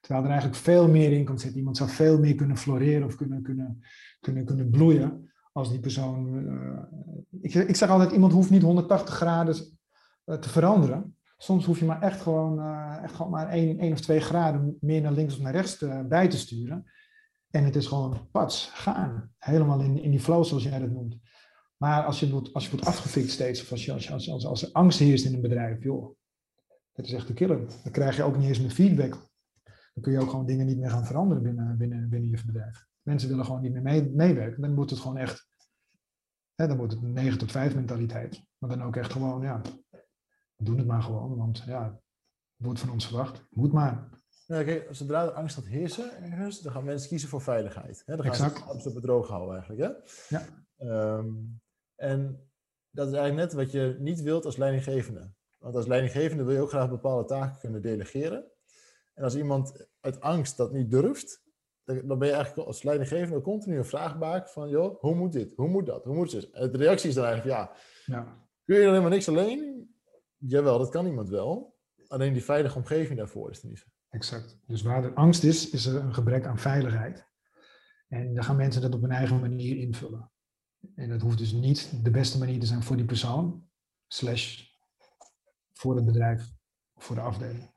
Terwijl er eigenlijk veel meer in kan zitten. Iemand zou veel meer kunnen floreren of kunnen, kunnen, kunnen, kunnen bloeien als die persoon. eh, ik, ik zeg altijd, iemand hoeft niet 180 graden eh, te veranderen. Soms hoef je maar echt gewoon, eh, echt gewoon maar één, of twee graden meer naar links of naar rechts bij te sturen. En het is gewoon pats, gaan. Helemaal in, in die flow zoals jij dat noemt. Maar als je wordt, als je wordt afgefikt steeds, of als, je, als, je- als, als, als er angst heerst in een bedrijf, joh, dat is echt de killer. Dan krijg je ook niet eens meer feedback. Dan kun je ook gewoon dingen niet meer gaan veranderen binnen, binnen, binnen je bedrijf. Mensen willen gewoon niet meer mee, meewerken. Dan moet het gewoon echt, hè, dan wordt het een 9 tot 5 mentaliteit. Maar dan ook echt gewoon, ja, we doen het maar gewoon. Want ja, het wordt van ons verwacht. Moet maar. Ja, kijk, zodra er angst gaat heersen, ergens, dan gaan mensen kiezen voor veiligheid. Hè? Dan gaan Exact. ze het droog houden eigenlijk. Hè? Ja. Ehm, en dat is eigenlijk net wat je niet wilt als leidinggevende. Want als leidinggevende wil je ook graag bepaalde taken kunnen delegeren. En als iemand uit angst dat niet durft, dan ben je eigenlijk als leidinggevende continu een vraagbaak van, joh, hoe moet dit? Hoe moet dat? Hoe moet dit? En de reactie is dan eigenlijk, ja, Ja, kun je dan helemaal niks alleen? Jawel, dat kan iemand wel. Alleen die veilige omgeving daarvoor is er niet. exact. Dus waar er angst is, is er een gebrek aan veiligheid. En dan gaan mensen dat op hun eigen manier invullen. En dat hoeft dus niet de beste manier te zijn voor die persoon, slash voor het bedrijf of voor de afdeling.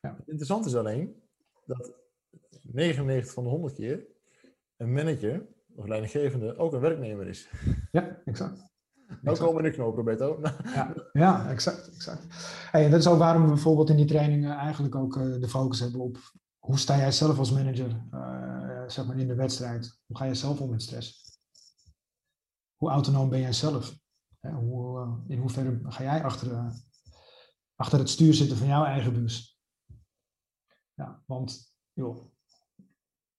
Het interessante is alleen dat 99 van de 100 keer een manager of leidinggevende ook een werknemer is. Ja, exact. Nou komen de knoop, Roberto. Ja, ja exact. exact. Hey, en dat is ook waarom we bijvoorbeeld in die trainingen eigenlijk ook eh, de focus hebben op hoe sta jij zelf als manager eh, zeg maar in de wedstrijd? Hoe ga je zelf om met stress? Hoe autonoom ben jij zelf? Hoe, uh, in hoeverre ga jij achter, achter het stuur zitten van jouw eigen bus? Ja, want joh,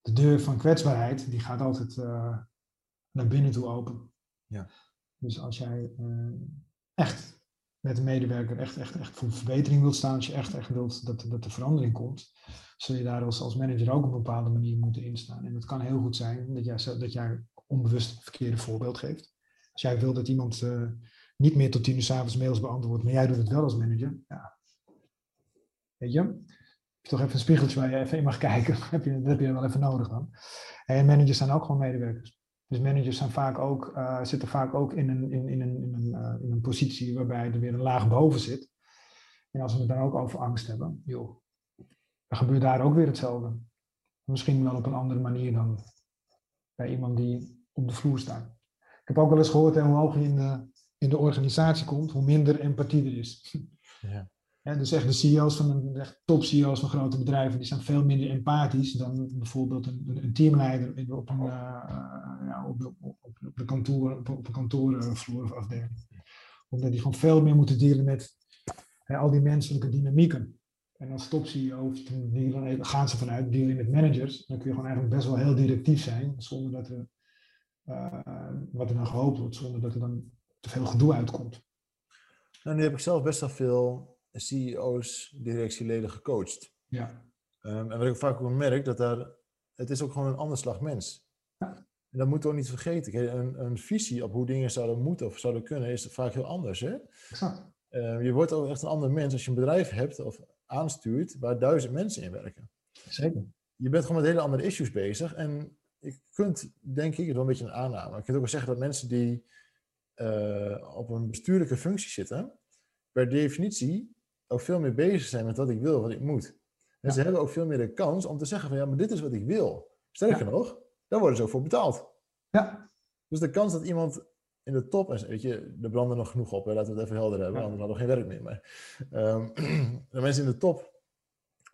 de deur van kwetsbaarheid die gaat altijd naar binnen toe open. Ja. Dus als jij echt met een medewerker echt, echt, echt voor verbetering wilt staan, als je echt, echt wilt dat, dat er verandering komt, zul je daar als, als manager ook op een bepaalde manier moeten instaan. En het kan heel goed zijn dat jij, dat jij onbewust het verkeerde voorbeeld geeft. Als jij wil dat iemand uh, niet meer tot tien uur s'avonds mails beantwoordt, maar jij doet het wel als manager, ja. Weet je? Heb je toch even een spiegeltje waar je even in mag kijken. heb je, dat heb je wel even nodig dan. En managers zijn ook gewoon medewerkers. Dus managers zijn vaak ook, uh, zitten vaak ook in een, in, in een, in, een, uh, in een positie waarbij er weer een laag boven zit. En als we het dan ook over angst hebben, joh, dan gebeurt daar ook weer hetzelfde. Misschien wel op een andere manier dan bij iemand die op de vloer staat. Ik heb ook wel eens gehoord, hoe hoger je in de, in de organisatie komt, hoe minder empathie er is. Ja. Ja, dus echt de CEO's van een top CEO's van grote bedrijven, die zijn veel minder empathisch dan bijvoorbeeld een, een teamleider op, een, uh, ja, op, op, op de kantoor, op, op een kantoorvloer of afdeling. Omdat die gewoon veel meer moeten dealen met hè, al die menselijke dynamieken. En als top CEO gaan ze vanuit dealing met managers, dan kun je gewoon eigenlijk best wel heel directief zijn, zonder dat er, wat er dan gehoopt wordt, zonder dat er dan te veel gedoe uitkomt. Nou, nu heb ik zelf best wel veel CEO's, directieleden gecoacht. Ja. Um, en wat ik vaak ook merk, dat daar, het is ook gewoon een ander slag mens. Ja. En dat moeten we ook niet vergeten. Een, een, visie op hoe dingen zouden moeten of zouden kunnen, is vaak heel anders. Hè? Exact. Um, je wordt ook echt een ander mens als je een bedrijf hebt of aanstuurt waar duizend mensen in werken. Zeker. Je bent gewoon met hele andere issues bezig. En je kunt, denk ik, het wel een beetje een aanname. Je kunt ook wel zeggen dat mensen die uh, op een bestuurlijke functie zitten, per definitie ook veel meer bezig zijn met wat ik wil, wat ik moet. En ze hebben ook veel meer de kans om te zeggen van ja, maar dit is wat ik wil. Sterker nog, daar worden ze ook voor betaald. Ja. Dus de kans dat iemand in de top, weet je, er branden nog genoeg op, hè, laten we het even helder hebben, anders hadden we geen werk meer. Maar um, de mensen in de top,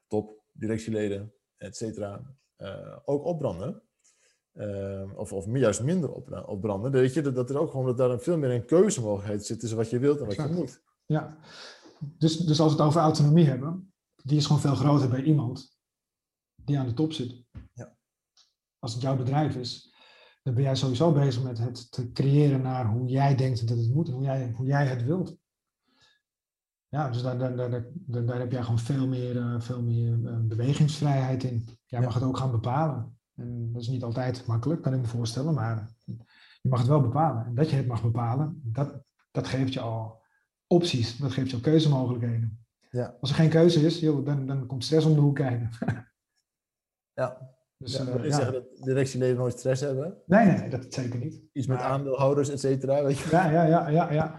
top, directieleden, et cetera, uh, ook opbranden. Uh, of, of juist minder op, opbranden. Dan weet je, dat, dat er ook gewoon dat daar veel meer een keuzemogelijkheid zit tussen wat je wilt en wat je moet. Ja, dus, dus als we het over autonomie hebben, die is gewoon veel groter bij iemand die aan de top zit. Ja. Als het jouw bedrijf is, dan ben jij sowieso bezig met het te creëren naar hoe jij denkt dat het moet en hoe jij, hoe jij het wilt. Ja, dus daar, daar, daar, daar, daar heb jij gewoon veel meer, uh, veel meer uh, bewegingsvrijheid in. Jij mag het ook gaan bepalen. En dat is niet altijd makkelijk, kan ik me voorstellen, maar je mag het wel bepalen. En dat je het mag bepalen, dat, dat geeft je al opties. Dat geeft je keuzemogelijkheden. Ja. Als er geen keuze is, joh, dan, dan komt stress om de hoek kijken. ja. Dus, ja, uh, ja. zeggen dat directieleden nooit stress hebben? Nee, nee, dat zeker niet. Iets met aandeelhouders, et cetera, weet je. Ja, ja, ja, ja, ja.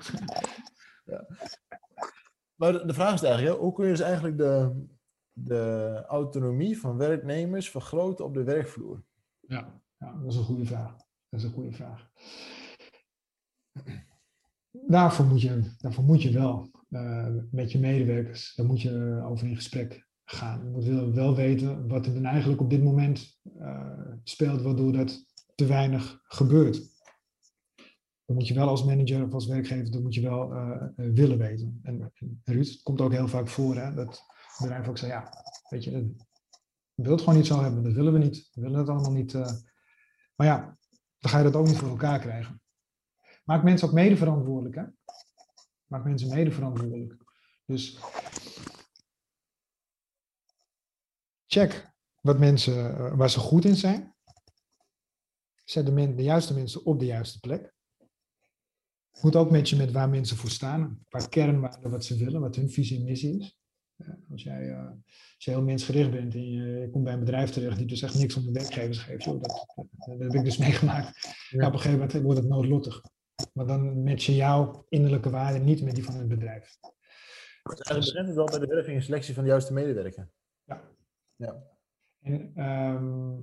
Maar de- vraag is eigenlijk, hoe kun je dus eigenlijk de, de autonomie van werknemers vergroten op de werkvloer? Ja, ja, dat is een goede vraag. Dat is een goede vraag. Daarvoor moet je, daarvoor moet je wel eh, met je medewerkers, daar moet je over in gesprek gaan. Je moet wel, weten wat er dan eigenlijk op dit moment eh, speelt, waardoor dat te weinig gebeurt. Dan moet je wel als manager of als werkgever, dat moet je wel eh, willen weten. En, en Ruud, het komt ook heel vaak voor hè, dat bedrijven ook zeggen, ja, weet je, willen het gewoon niet zo hebben, dat willen we niet. We willen het allemaal niet. eh. Maar ja, dan ga je dat ook niet voor elkaar krijgen. Maak mensen ook mede verantwoordelijk. Hè? Maak mensen mede verantwoordelijk. Dus check wat mensen, eh, waar ze goed in zijn. Zet de, de juiste mensen op de juiste plek. Moet ook matchen met waar mensen voor staan. Qua kernwaarden, wat ze willen, wat hun visie en missie is. Ja, als, jij, eh, als je heel mensgericht bent en je, je komt bij een bedrijf terecht die dus echt niks om de werkgevers geeft, joh, dat, dat, dat heb ik dus meegemaakt. Ja. op een gegeven moment wordt het noodlottig. Maar dan matchen jouw innerlijke waarden niet met die van het bedrijf. Dus eigenlijk begint het wel bij de werving en selectie van de juiste medewerker. En ehm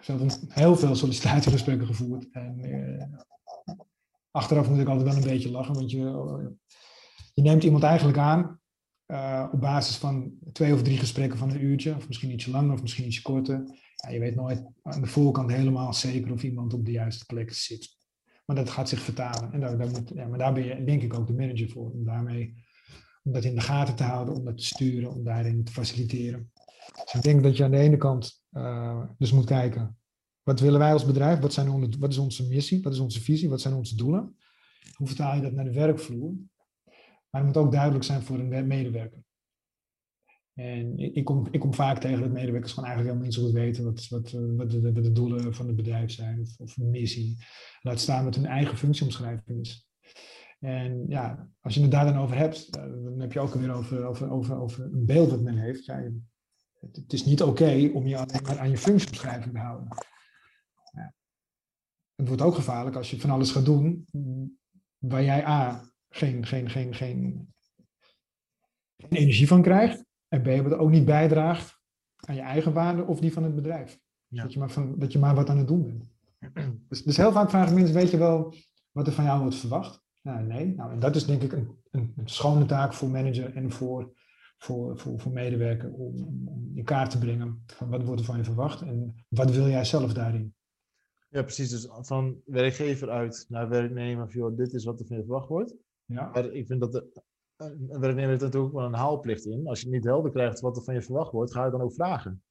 ik heb heel veel sollicitatiegesprekken gevoerd. En eh, achteraf moet ik altijd wel een beetje lachen, want je, je neemt iemand eigenlijk aan eh, op basis van twee of drie gesprekken van een uurtje, of misschien ietsje langer of misschien ietsje korter. Ja, je weet nooit aan de voorkant helemaal zeker of iemand op de juiste plek zit. Maar dat gaat zich vertalen. En daar, moet, ja, maar daar ben je denk ik ook de manager voor. Om daarmee om dat in de gaten te houden, om dat te sturen, om daarin te faciliteren. Dus ik denk dat je aan de ene kant uh, dus moet kijken, wat willen wij als bedrijf? Wat, zijn onze, wat is onze missie? Wat is onze visie? Wat zijn onze doelen? Hoe vertaal je dat naar de werkvloer? Maar het moet ook duidelijk zijn voor een medewerker. En ik kom, ik kom vaak tegen dat medewerkers gewoon eigenlijk helemaal niet zo goed weten wat, wat, wat, de, wat de doelen van het bedrijf zijn of, of missie. Laat staan met hun eigen functieomschrijving is. En ja, als je het daar dan over hebt, eh, dan heb je ook weer over, over, over, over een beeld dat men heeft. Het, is niet oké om je alleen maar aan je functieomschrijving te houden. Ja. Het wordt ook gevaarlijk als je van alles gaat doen waar jij A, geen, geen, geen, geen, geen energie van krijgt. En B, wat ook niet bijdraagt aan je eigen waarde of die van het bedrijf. Ja. Dat, je maar van, dat je maar wat aan het doen bent. Dus, dus heel vaak vragen mensen, weet je wel wat er van jou wordt verwacht? Nou, nee. Nou, en dat is denk ik een, een, een schone taak voor manager en voor, voor, voor, voor medewerker om, om in kaart te brengen van wat wordt er van je verwacht en wat wil jij zelf daarin. Ja, precies. Dus van werkgever uit naar werknemer, joh, dit is wat er van je verwacht wordt. Ja. Maar ik vind dat de, een werknemer heeft natuurlijk wel een haalplicht in. Als je niet helder krijgt wat er van je verwacht wordt, ga je dan ook vragen.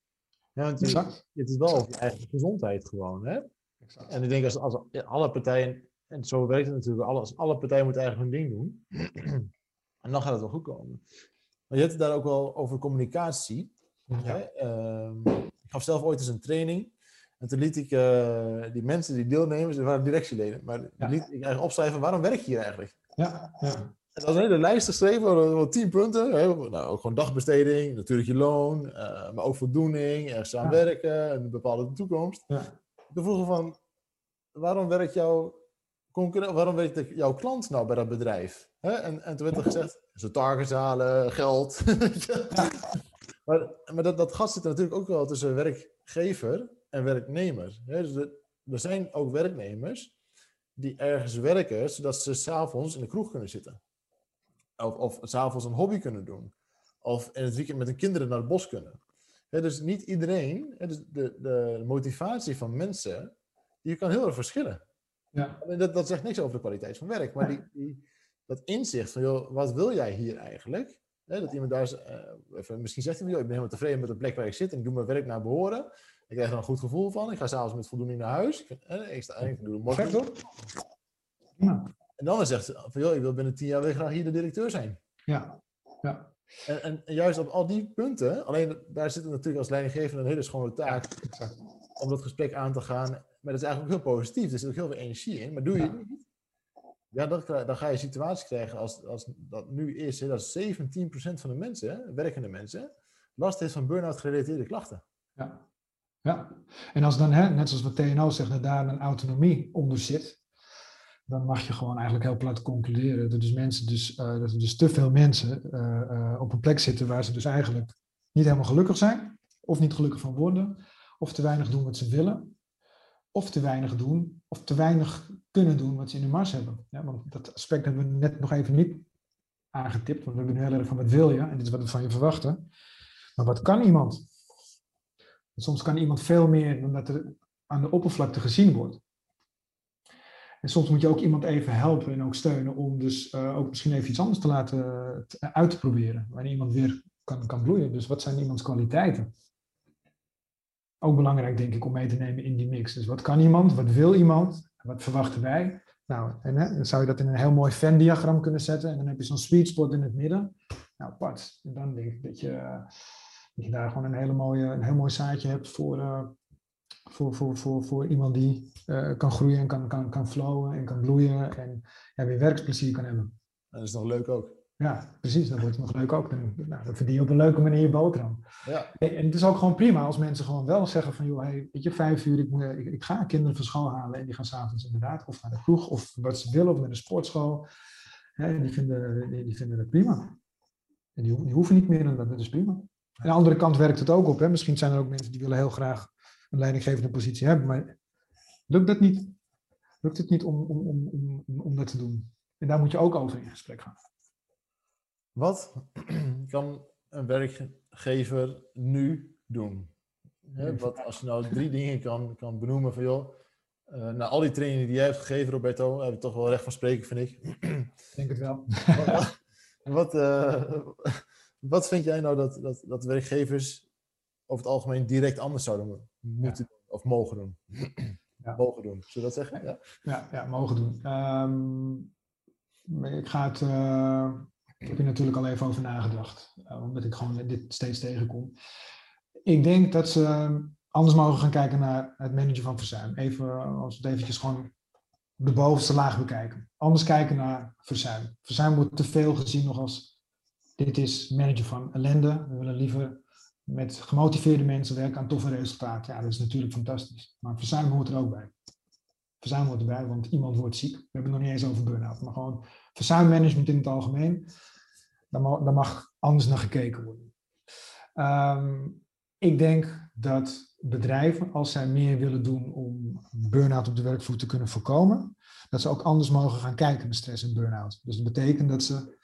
Ja, want exact. het is wel over je eigen gezondheid gewoon. Hè? Exact. En ik denk als, als alle partijen, en zo werkt het natuurlijk, alle, alle partijen moeten eigenlijk hun ding doen. en dan gaat het wel goed komen. Maar je hebt het daar ook wel over communicatie. Ja. Uh, ik gaf zelf ooit eens een training. En toen liet ik uh, die mensen, die deelnemers, die waren directieleden. Maar ja. liet ik eigenlijk opschrijven, waarom werk je hier eigenlijk? Ja, ja. En dat was een hele lijst geschreven, wel tien punten. Nou, ook gewoon dagbesteding, natuurlijk je loon, uh, maar ook voldoening, ergens aan werken, een bepaalde toekomst. Ja. Toen vroegen van, waarom werkt jouw waarom werkt jouw klant nou bij dat bedrijf? En, en toen werd er gezegd, ze targets halen, geld. maar maar dat, dat gat zit er natuurlijk ook wel tussen werkgever en werknemer. Dus er zijn ook werknemers die ergens werken, zodat ze s'avonds in de kroeg kunnen zitten. Of, of s'avonds een hobby kunnen doen. Of in het weekend met hun kinderen naar het bos kunnen. dus niet iedereen, dus de, de motivatie van mensen, die kan heel erg verschillen. Ja. Dat, dat zegt niks over de kwaliteit van werk, maar die, die, dat inzicht van, joh, wat wil jij hier eigenlijk? dat iemand daar, uh, even, misschien zegt hij, joh, ik ben helemaal tevreden met de plek waar ik zit en ik doe mijn werk naar behoren. Ik krijg er een goed gevoel van. Ik ga s'avonds met voldoening naar huis. Ik, eh, ik, sta, ik doe de morgen. Ja. En dan zegt ze van, joh, ik wil binnen tien jaar weer graag hier de directeur zijn. Ja, ja. En, en, juist op al die punten, alleen daar zit natuurlijk als leidinggever een hele schone taak om dat gesprek aan te gaan. Maar dat is eigenlijk ook heel positief. Er zit ook heel veel energie in. Maar doe je het niet, ja, dan, dan ga je een situatie krijgen als, als dat nu is, hè, dat 17% van de mensen, werkende mensen, last heeft van burn-out gerelateerde klachten. Ja. Ja, en als dan, hè, net zoals wat TNO zegt, dat daar een autonomie onder zit, dan mag je gewoon eigenlijk heel plat concluderen dat, dus mensen dus, uh, dat er dus te veel mensen uh, uh, op een plek zitten waar ze dus eigenlijk niet helemaal gelukkig zijn, of niet gelukkig van worden, of te weinig doen wat ze willen, of te weinig doen, of te weinig kunnen doen wat ze in de mars hebben. Ja, want dat aspect hebben we net nog even niet aangetipt, want we hebben nu heel erg van wat wil je, en dit is wat we van je verwachten. Maar wat kan iemand? Soms kan iemand veel meer dan dat er aan de oppervlakte gezien wordt. En soms moet je ook iemand even helpen en ook steunen om dus uh, ook misschien even iets anders te laten te, uit te proberen. Wanneer iemand weer kan, kan bloeien. Dus wat zijn iemands kwaliteiten? Ook belangrijk denk ik om mee te nemen in die mix. Dus wat kan iemand? Wat wil iemand? Wat verwachten wij? Nou, en hè, dan zou je dat in een heel mooi Venn-diagram kunnen zetten. En dan heb je zo'n sweet spot in het midden. Nou, pas. En dan denk ik dat je dat je daar gewoon een, hele mooie, een heel mooi zaadje hebt voor, uh, voor, voor, voor, voor iemand die uh, kan groeien en kan, kan, kan flowen en kan bloeien en ja, weer werksplezier kan hebben. Dat is nog leuk ook. Ja, precies. Dan wordt het nog leuk ook. Dan, nou, dan verdien je op een leuke manier je boterham. Ja. En het is ook gewoon prima als mensen gewoon wel zeggen van, joh, hey, weet je, vijf uur, ik, ik, ik ga kinderen van school halen en die gaan s'avonds inderdaad of naar de kroeg of wat ze willen of naar de sportschool. Hè, die, vinden, die, die vinden dat prima. En die, die hoeven niet meer dan dat, dat is prima. Aan de andere kant werkt het ook op. Hè? Misschien zijn er ook mensen die willen heel graag een leidinggevende positie hebben, maar lukt dat niet? Lukt het niet om, om, om, om, om dat te doen? En daar moet je ook over in gesprek gaan. Wat kan een werkgever nu doen? Wat, als je nou drie dingen kan, kan benoemen van joh, Uh, na al die trainingen die jij hebt gegeven, Roberto, heb je toch wel recht van spreken, vind ik. Ik denk het wel. wat, wat, uh, wat, vind jij nou dat, dat, dat werkgevers over het algemeen direct anders zouden moeten ja. of mogen doen? Ja. Mogen doen, zullen we dat zeggen? Ja, ja, ja mogen doen. Um, ik ga het. Uh, ik heb hier natuurlijk al even over nagedacht, uh, omdat ik gewoon dit steeds tegenkom. Ik denk dat ze anders mogen gaan kijken naar het managen van verzuim. Even, als we het eventjes gewoon de bovenste laag bekijken. Anders kijken naar verzuim. Verzuim wordt te veel gezien nog als dit is managen van ellende. We willen liever met gemotiveerde mensen werken aan toffe resultaten. Ja, dat is natuurlijk fantastisch. Maar verzuim hoort er ook bij. Verzuim hoort erbij, want iemand wordt ziek. We hebben het nog niet eens over burn-out, maar gewoon verzuimmanagement in het algemeen. Daar mag, mag anders naar gekeken worden. Um, ik denk dat bedrijven, als zij meer willen doen om burn-out op de werkvloer te kunnen voorkomen, dat ze ook anders mogen gaan kijken naar stress en burn-out. Dus dat betekent dat ze,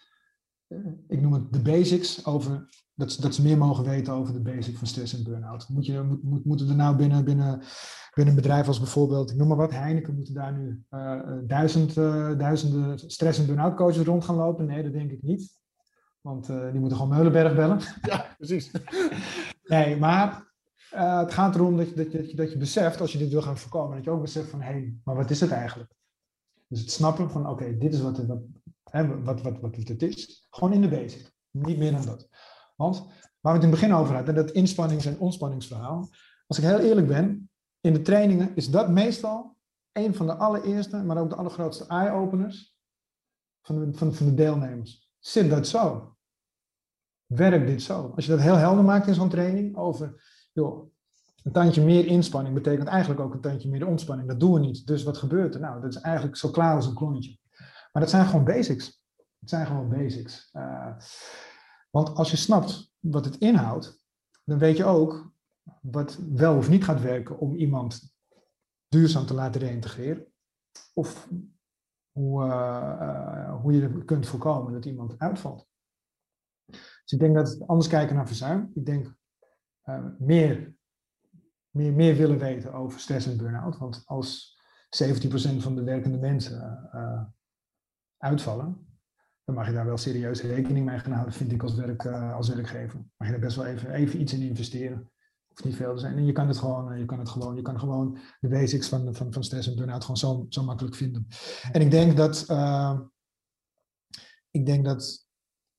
ik noem het de basics over, dat ze, dat ze meer mogen weten over de basics van stress en burn-out. Moet je, moet, moet, moeten er nou binnen, binnen, binnen een bedrijf als bijvoorbeeld, ik noem maar wat, Heineken, moeten daar nu uh, duizend, uh, duizenden stress- en burn-out coaches rond gaan lopen? Nee, dat denk ik niet. Want uh, die moeten gewoon Meulenberg bellen. Ja, precies. nee, maar het gaat erom dat je, dat, je, dat je beseft, als je dit wil gaan voorkomen, dat je ook beseft van, hé, hey, maar wat is het eigenlijk? Dus het snappen van, oké, dit is wat, wat, wat, wat, wat het is. Gewoon in de basic. Niet meer dan dat. Want waar we het in het begin over hadden, dat inspannings- en ontspanningsverhaal. Als ik heel eerlijk ben, in de trainingen is dat meestal een van de allereerste, maar ook de allergrootste eye-openers van van, van de deelnemers. Zit dat zo? Werkt dit zo? Als je dat heel helder maakt in zo'n training over, joh, een tandje meer inspanning betekent eigenlijk ook een tandje meer ontspanning. Dat doen we niet. Dus wat gebeurt er? Nou, dat is eigenlijk zo klaar als een klontje. Maar dat zijn gewoon basics. Het zijn gewoon basics. Uh, want als je snapt wat het inhoudt, dan weet je ook wat wel of niet gaat werken om iemand duurzaam te laten reïntegreren. Of hoe, uh, uh, hoe je kunt voorkomen dat iemand uitvalt. Dus ik denk dat anders kijken naar verzuim. Ik denk meer, meer, willen weten over stress en burn-out. Want als 17% van de werkende mensen uh, uitvallen, dan mag je daar wel serieus rekening mee gaan houden, vind ik als, werk, uh, als werkgever. Mag je er best wel even, even iets in investeren. Hoeft niet veel te zijn. En je kan het gewoon, je kan het gewoon, je kan gewoon de basics van, van, van stress en burn-out gewoon zo, zo makkelijk vinden. En ik denk dat, ik denk dat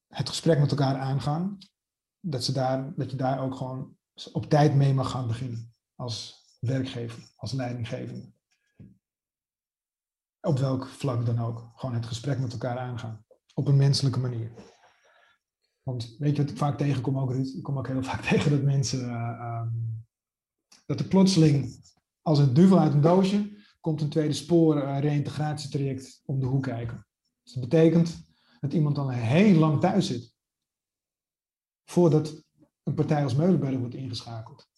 het gesprek met elkaar aangaan. Dat, ze daar, dat je daar ook gewoon op tijd mee mag gaan beginnen. Als werkgever, als leidinggevende. Op welk vlak dan ook. Gewoon het gesprek met elkaar aangaan. Op een menselijke manier. Want weet je wat ik vaak tegenkom ook, Ruud? Ik kom ook heel vaak tegen dat mensen... Uh, um, dat er plotseling, als een duvel uit een doosje... komt een tweede spoor uh, reïntegratietraject om de hoek kijken. Dus dat betekent dat iemand dan heel lang thuis zit. Voordat een partij als Meulenberg wordt ingeschakeld.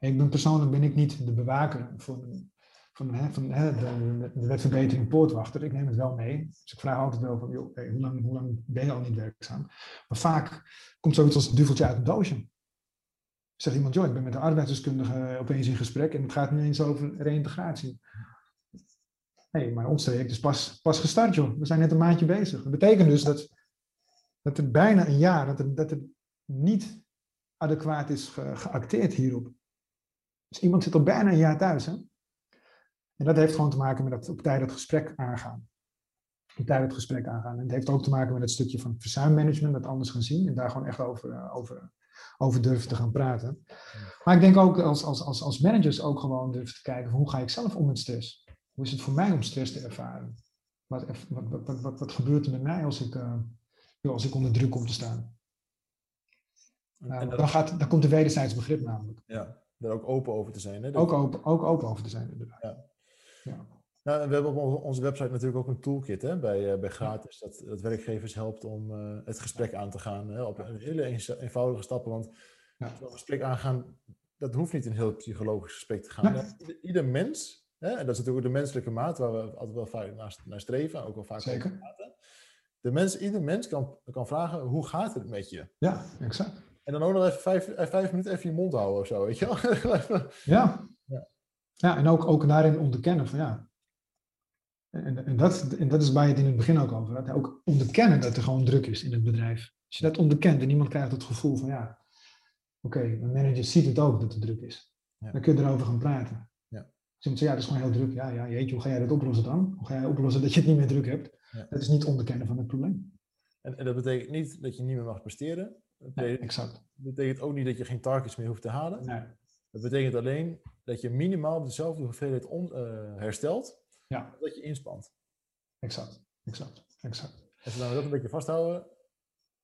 Ik ben persoonlijk ben ik niet de bewaker van, van, hè, van hè, de, wetverbetering poortwachter. Ik neem het wel mee. Dus ik vraag altijd wel van, joh, hoe, lang, hoe lang ben je al niet werkzaam? Maar vaak komt zoiets als een duveltje uit een doosje. Zegt iemand, joh, ik ben met de arbeidsdeskundige opeens in gesprek en het gaat nu eens over reïntegratie hey, maar ons traject is pas, pas gestart, joh. We zijn net een maandje bezig. Dat betekent dus dat, dat er bijna een jaar, dat er, dat niet adequaat is ge, geacteerd hierop. Dus iemand zit al bijna een jaar thuis, hè? En dat heeft gewoon te maken met dat op tijd het gesprek aangaan. Op tijd het gesprek aangaan. En het heeft ook te maken met het stukje van verzuimmanagement, dat anders gaan zien en daar gewoon echt over, over, over durven te gaan praten. Maar ik denk ook als, als, als, als managers ook gewoon durven te kijken van hoe ga ik zelf om met stress? Hoe is het voor mij om stress te ervaren? Wat, wat, wat, wat, wat gebeurt er met mij als ik, uh, als ik onder druk kom te staan? Uh, dan, gaat, dan komt de wederzijds begrip namelijk. Ja, daar ook open over te zijn. Hè? Ook, open, ook open over te zijn, inderdaad. Ja. ja. Nou, we hebben op onze website natuurlijk ook een toolkit hè, bij, uh, bij gratis, dat, dat werkgevers helpt om uh, het gesprek aan te gaan hè, op een hele eenvoudige stappen. Want ja. zo'n gesprek aangaan, dat hoeft niet een heel psychologisch gesprek te gaan. Ja. Ieder, ieder mens Hè? En dat is natuurlijk de menselijke maat waar we altijd wel vaak naar, naar streven, ook wel vaak Zeker. praten. De mens, ieder mens kan, kan vragen, hoe gaat het met je? Ja, exact. En dan ook nog even vijf, vijf minuten even je mond houden of zo, weet je wel? ja. ja. Ja, en ook, ook daarin onderkennen van ja. En, en, dat, en dat is waar je het in het begin ook over had. Ook onderkennen dat er gewoon druk is in het bedrijf. Als je dat onderkent en niemand krijgt het gevoel van ja, oké, okay, mijn manager ziet het ook dat er druk is. Ja. Dan kun je erover gaan praten. Ja. Dus iemand zegt, ja, dat is gewoon heel druk. Ja, ja, jeetje, hoe ga jij dat oplossen dan? Hoe ga jij oplossen dat je het niet meer druk hebt? Ja. Dat is niet onderkennen van het probleem. En, en, dat betekent niet dat je niet meer mag presteren. Dat betekent, nee, exact. Dat betekent ook niet dat je geen targets meer hoeft te halen. Nee. Dat betekent alleen dat je minimaal dezelfde hoeveelheid on, uh, herstelt ja. dat je inspant. Exact, exact, exact. Als we dat een beetje vasthouden,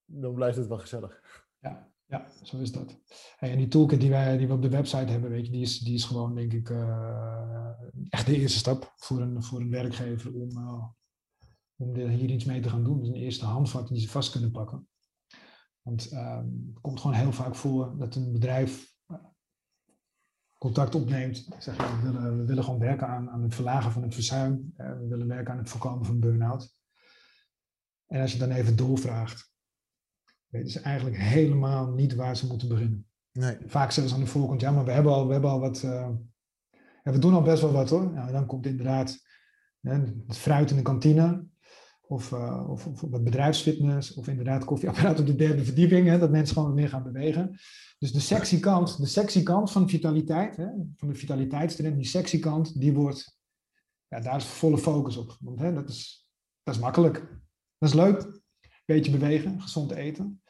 dan blijft het wel gezellig. Ja, ja zo is dat. en die toolkit die, wij, die we op de website hebben, weet je, die, is, die is gewoon, denk ik, uh, echt de eerste stap voor een, voor een werkgever om, uh, om hier iets mee te gaan doen. Dus een eerste handvat die ze vast kunnen pakken. Want uh, het komt gewoon heel vaak voor dat een bedrijf contact opneemt. Zeg, we, willen, we willen gewoon werken aan, aan het verlagen van het verzuim. we willen werken aan het voorkomen van burn-out. En als je dan even doorvraagt, weten ze eigenlijk helemaal niet waar ze moeten beginnen. Nee. Vaak zeggen ze aan de voorkant, ja, maar we hebben al, we hebben al wat. Uh, ja, we doen al best wel wat hoor. Nou, dan komt inderdaad het fruit in de kantine. Of, uh, of, of, wat bedrijfsfitness. Of inderdaad koffieapparaat op de derde verdieping. Hè, dat mensen gewoon meer gaan bewegen. Dus de sexy kant, de sexy kant van vitaliteit, hè, van de vitaliteitstrend, die sexy kant, die wordt, ja, daar is volle focus op. Want hè, dat, is, dat is makkelijk. Dat is leuk. Beetje bewegen, gezond eten.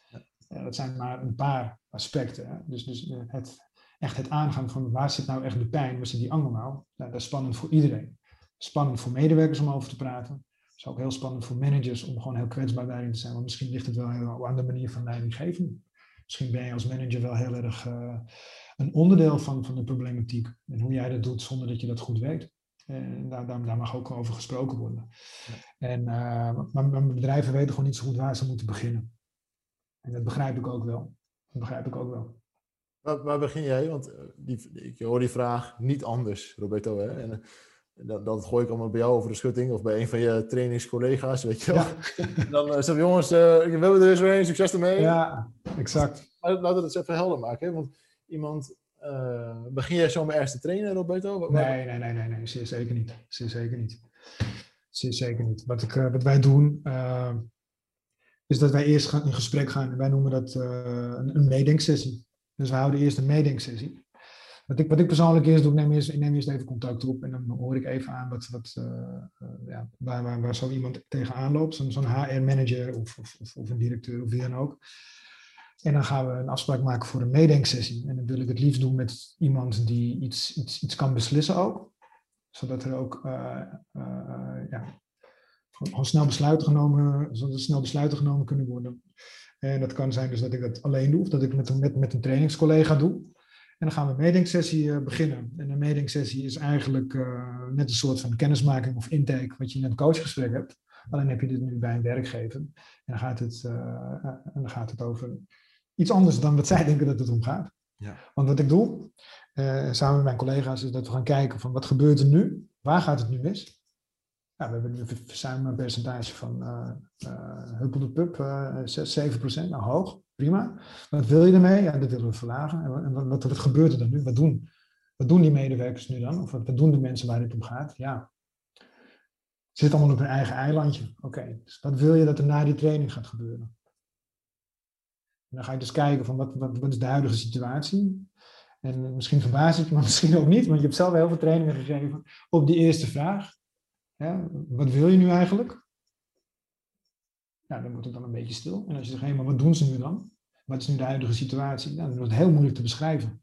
Ja, dat zijn maar een paar aspecten. Hè. Dus, dus eh, het, echt het aangaan van waar zit nou echt de pijn, waar zit die angel nou? nou? Dat is spannend voor iedereen. Spannend voor medewerkers om over te praten. Het is ook heel spannend voor managers om gewoon heel kwetsbaar daarin te zijn. Want misschien ligt het wel heel aan de manier van leidinggeven. Misschien ben je als manager wel heel erg uh, een onderdeel van, van de problematiek. En hoe jij dat doet zonder dat je dat goed weet. En daar, daar, daar mag ook over gesproken worden. En, uh, maar, maar bedrijven weten gewoon niet zo goed waar ze moeten beginnen. En dat begrijp ik ook wel. Dat begrijp ik ook wel. Waar, waar begin jij? Want eh, die, ik hoor die vraag niet anders, Roberto. Hè? En, dat, dat gooi ik allemaal bij jou over de schutting of bij een van je trainingscollega's, weet je wel. Ja. Dan uh, zeg jongens, uh, ik wil er eens weer succes ermee. Ja, exact. Laten we het eens even helder maken. Hè? Want iemand, uh, begin jij zo met eerste trainen, Roberto? Nee, nee, nee, nee, nee, zeer zeker niet. Zeer zeker niet. Zeer zeker niet. Wat, ik, wat wij doen, is dat wij eerst gaan, in gesprek gaan. En wij noemen dat een, een meedenksessie. Dus we houden eerst een meedenksessie. Wat ik, wat ik persoonlijk eerst doe, neem eerst, neem eerst even contact op en dan hoor ik even aan wat, wat, uh, ja, waar, waar, waar zo iemand tegenaan loopt. Zo'n zo'n HR-manager of, of, of, een directeur of wie dan ook. En dan gaan we een afspraak maken voor een meedenksessie. En dan wil ik het liefst doen met iemand die iets, iets, iets kan beslissen ook. Zodat er ook uh, ja, gewoon snel besluiten genomen, zodat snel besluiten genomen kunnen worden. En dat kan zijn dus dat ik dat alleen doe, of dat ik het met, met, met een trainingscollega doe. En dan gaan we een meedenksessie uh, beginnen. En een meedenksessie is eigenlijk uh, net een soort van kennismaking of intake wat je in een coachgesprek hebt. Alleen heb je dit nu bij een werkgever. En dan gaat het, uh, en dan gaat het over iets anders dan wat zij denken dat het om gaat. Ja. Want wat ik doe, samen met mijn collega's, is dat we gaan kijken van wat gebeurt er nu? Waar gaat het nu mis? Ja, we hebben nu een verzuimpercentage van uh, uh, Huppel de Pup, uh, 6, 7 procent, nou hoog prima. Wat wil je ermee? Ja, dat willen we verlagen. En wat, wat, gebeurt er dan nu? Wat doen, wat doen die medewerkers nu dan? Of wat, doen de mensen waar dit om gaat? Ja, ze zitten allemaal op hun eigen eilandje. Oké, dus wat wil je dat er na die training gaat gebeuren? En dan ga je dus kijken van wat, wat, is de huidige situatie? En misschien verbaast het je, maar misschien ook niet, want je hebt zelf heel veel trainingen gegeven op die eerste vraag. Wat wil je nu eigenlijk? Nou, dan wordt het dan een beetje stil. En als je zegt, hé, maar wat doen ze nu dan? Wat is nu de huidige situatie? Nou, dan wordt het heel moeilijk te beschrijven.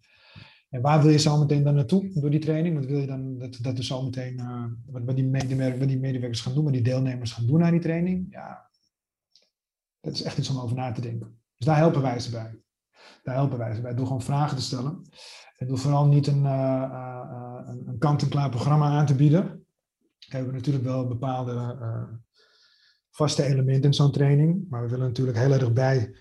En waar wil je zo meteen dan naartoe door die training? Wat wil je dan dat, dat er zo meteen, uh, wat, die medewerkers, wat die medewerkers gaan doen, wat die deelnemers gaan doen aan die training? Ja, dat is echt iets om over na te denken. Dus daar helpen wij ze bij. Daar helpen wij ze bij. Door gewoon vragen te stellen. En door vooral niet een, uh, een, een kant-en-klaar programma aan te bieden. We hebben natuurlijk wel bepaalde vaste elementen in zo'n training. Maar we willen natuurlijk heel erg bij,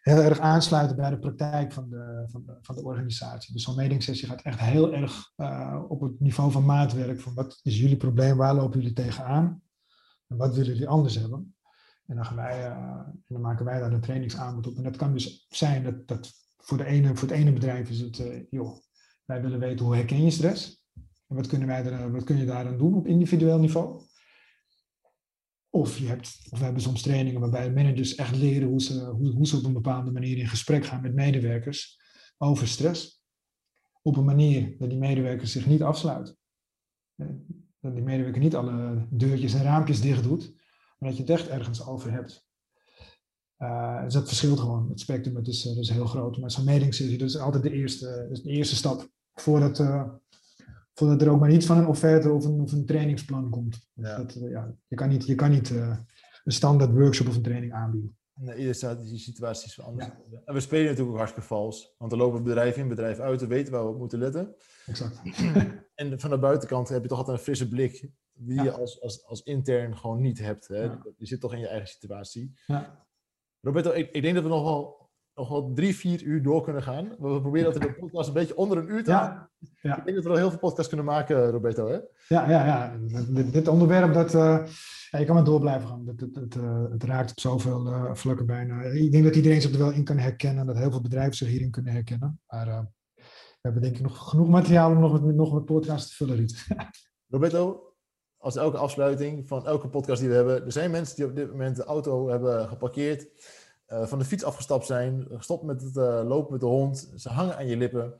heel erg aansluiten bij de praktijk van de, van de, van de organisatie. Dus zo'n meetingssessie gaat echt heel erg uh, op het niveau van maatwerk. Van wat is jullie probleem, waar lopen jullie tegenaan? En wat willen jullie anders hebben? En dan, gaan wij, uh, en dan maken wij daar een trainingsaanbod op. En dat kan dus zijn dat, dat voor, de ene, voor het ene bedrijf is het, uh, joh, wij willen weten hoe herken je stress? En wat, kunnen wij er, wat kun je daar dan doen op individueel niveau? Of, je hebt, of we hebben soms trainingen waarbij managers echt leren hoe ze, hoe, hoe ze op een bepaalde manier in gesprek gaan met medewerkers over stress. Op een manier dat die medewerkers zich niet afsluiten. Eh, dat die medewerker niet alle deurtjes en raampjes dicht doet, maar dat je het echt ergens over hebt. Uh, dus dat verschilt gewoon. Het spectrum dat is, dat is heel groot. Maar zo'n metingssessie dat is altijd de eerste, de eerste stap voordat, uh, voordat er ook maar iets van een offerte of een, of een trainingsplan komt. Dus ja. Dat, ja, je kan niet, je kan niet een standaard workshop of een training aanbieden. Nee, iedere die situatie is anders. Ja. En we spelen natuurlijk ook hartstikke vals. Want er lopen bedrijven in, bedrijf uit, we weten waar we op moeten letten. Exact. en van de buitenkant heb je toch altijd een frisse blik die je als, als, als intern gewoon niet hebt. Hè? Je zit toch in je eigen situatie. Ja. Roberto, ik, ik denk dat we nog wel, nog wel drie, vier uur door kunnen gaan. We proberen dat in de podcast een beetje onder een uur te houden. Ja. Ik denk dat we wel heel veel podcasts kunnen maken, Roberto. Hè? Ja, ja, ja. Dit, dit onderwerp, dat, uh, ja, je kan maar door blijven gaan. Het, het, het, uh, het raakt op zoveel uh, vlakken bijna. Ik denk dat iedereen zich er wel in kan herkennen. Dat heel veel bedrijven zich hierin kunnen herkennen. Maar we hebben denk ik nog genoeg materiaal om nog met, nog met podcasts te vullen, Ruud. Roberto, als elke afsluiting van elke podcast die we hebben. Er zijn mensen die op dit moment de auto hebben geparkeerd, uh, van de fiets afgestapt zijn, gestopt met het uh, lopen met de hond. Ze hangen aan je lippen.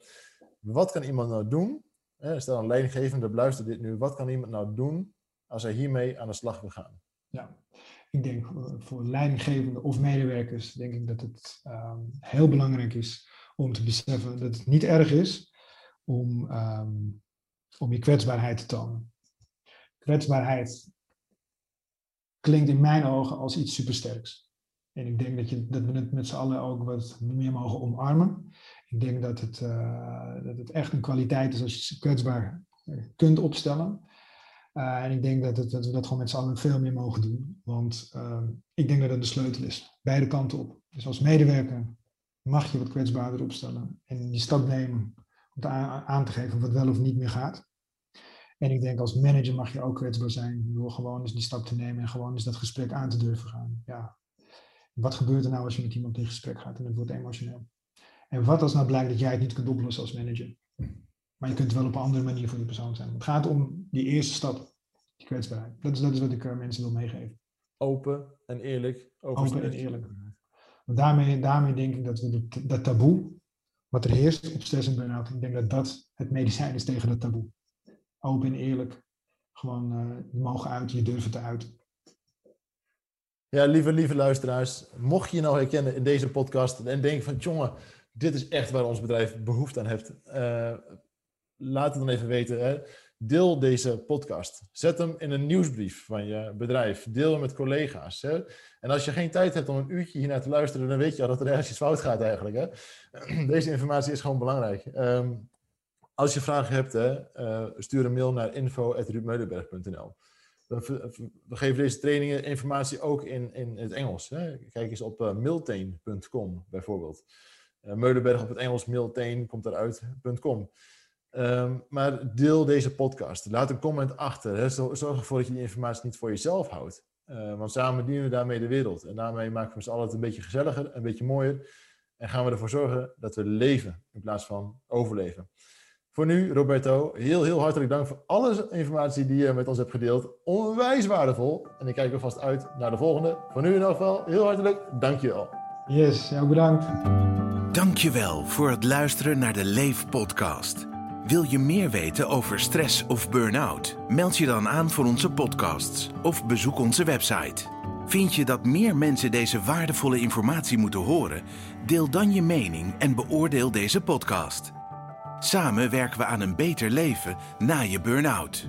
Wat kan iemand nou doen? Eh, stel een leidinggevende beluistert dit nu. Wat kan iemand nou doen als hij hiermee aan de slag wil gaan? Ja, ik denk voor leidinggevenden of medewerkers denk ik dat het um, heel belangrijk is om te beseffen dat het niet erg is om, um, om je kwetsbaarheid te tonen kwetsbaarheid klinkt in mijn ogen als iets supersterks. En ik denk dat, je, dat we het met z'n allen ook wat meer mogen omarmen. Ik denk dat het, uh, dat het echt een kwaliteit is als je kwetsbaar kunt opstellen. Uh, en ik denk dat, het, dat we dat gewoon met z'n allen veel meer mogen doen. Want uh, ik denk dat dat de sleutel is. Beide kanten op. Dus als medewerker mag je wat kwetsbaarder opstellen. En die stap nemen om aan te geven wat wel of niet meer gaat. En ik denk als manager mag je ook kwetsbaar zijn door gewoon eens die stap te nemen en gewoon eens dat gesprek aan te durven gaan. Ja. Wat gebeurt er nou als je met iemand in gesprek gaat en het wordt emotioneel? En wat als nou blijkt dat jij het niet kunt oplossen als manager? Maar je kunt wel op een andere manier voor die persoon zijn. Het gaat om die eerste stap, die kwetsbaarheid. Dat is, dat is wat ik uh, mensen wil meegeven. Open en eerlijk. Open en eerlijk. Want daarmee, daarmee denk ik dat we dat, dat taboe, wat er heerst op stress en burn-out, ik denk dat dat het medicijn is tegen dat taboe open en eerlijk. Gewoon, uh, je mogen uit, je durven te uit. Ja, lieve, lieve luisteraars. Mocht je nou herkennen in deze podcast en denken van, jongen, dit is echt waar ons bedrijf behoefte aan heeft. Uh, laat het dan even weten. Hè. Deel deze podcast. Zet hem in een nieuwsbrief van je bedrijf. Deel hem met collega's. Hè. En als je geen tijd hebt om een uurtje hiernaar te luisteren, dan weet je al dat er ergens iets fout gaat eigenlijk. Hè. Deze informatie is gewoon belangrijk. Um, als je vragen hebt, hè, uh, stuur een mail naar info.ruudmeulenberg.nl. We, geven deze trainingen informatie ook in, in het Engels. Hè. Kijk eens op uh, bijvoorbeeld. Uh, Meulenberg op het Engels, Miltain komt eruit.com. Um, maar deel deze podcast. Laat een comment achter. Zorg ervoor dat je die informatie niet voor jezelf houdt. Uh, want samen dienen we daarmee de wereld. En daarmee maken we allen het een beetje gezelliger, een beetje mooier. En gaan we ervoor zorgen dat we leven in plaats van overleven. Voor nu, Roberto, heel, heel hartelijk dank voor alle informatie die je met ons hebt gedeeld. Onwijs waardevol. En ik kijk er vast uit naar de volgende. Voor nu in ieder geval, heel hartelijk dankjewel. Yes, jou bedankt. Dankjewel voor het luisteren naar de Leef podcast. Wil je meer weten over stress of burn-out? Meld je dan aan voor onze podcasts of bezoek onze website. Vind je dat meer mensen deze waardevolle informatie moeten horen? Deel dan je mening en beoordeel deze podcast. Samen werken we aan een beter leven na je burn-out.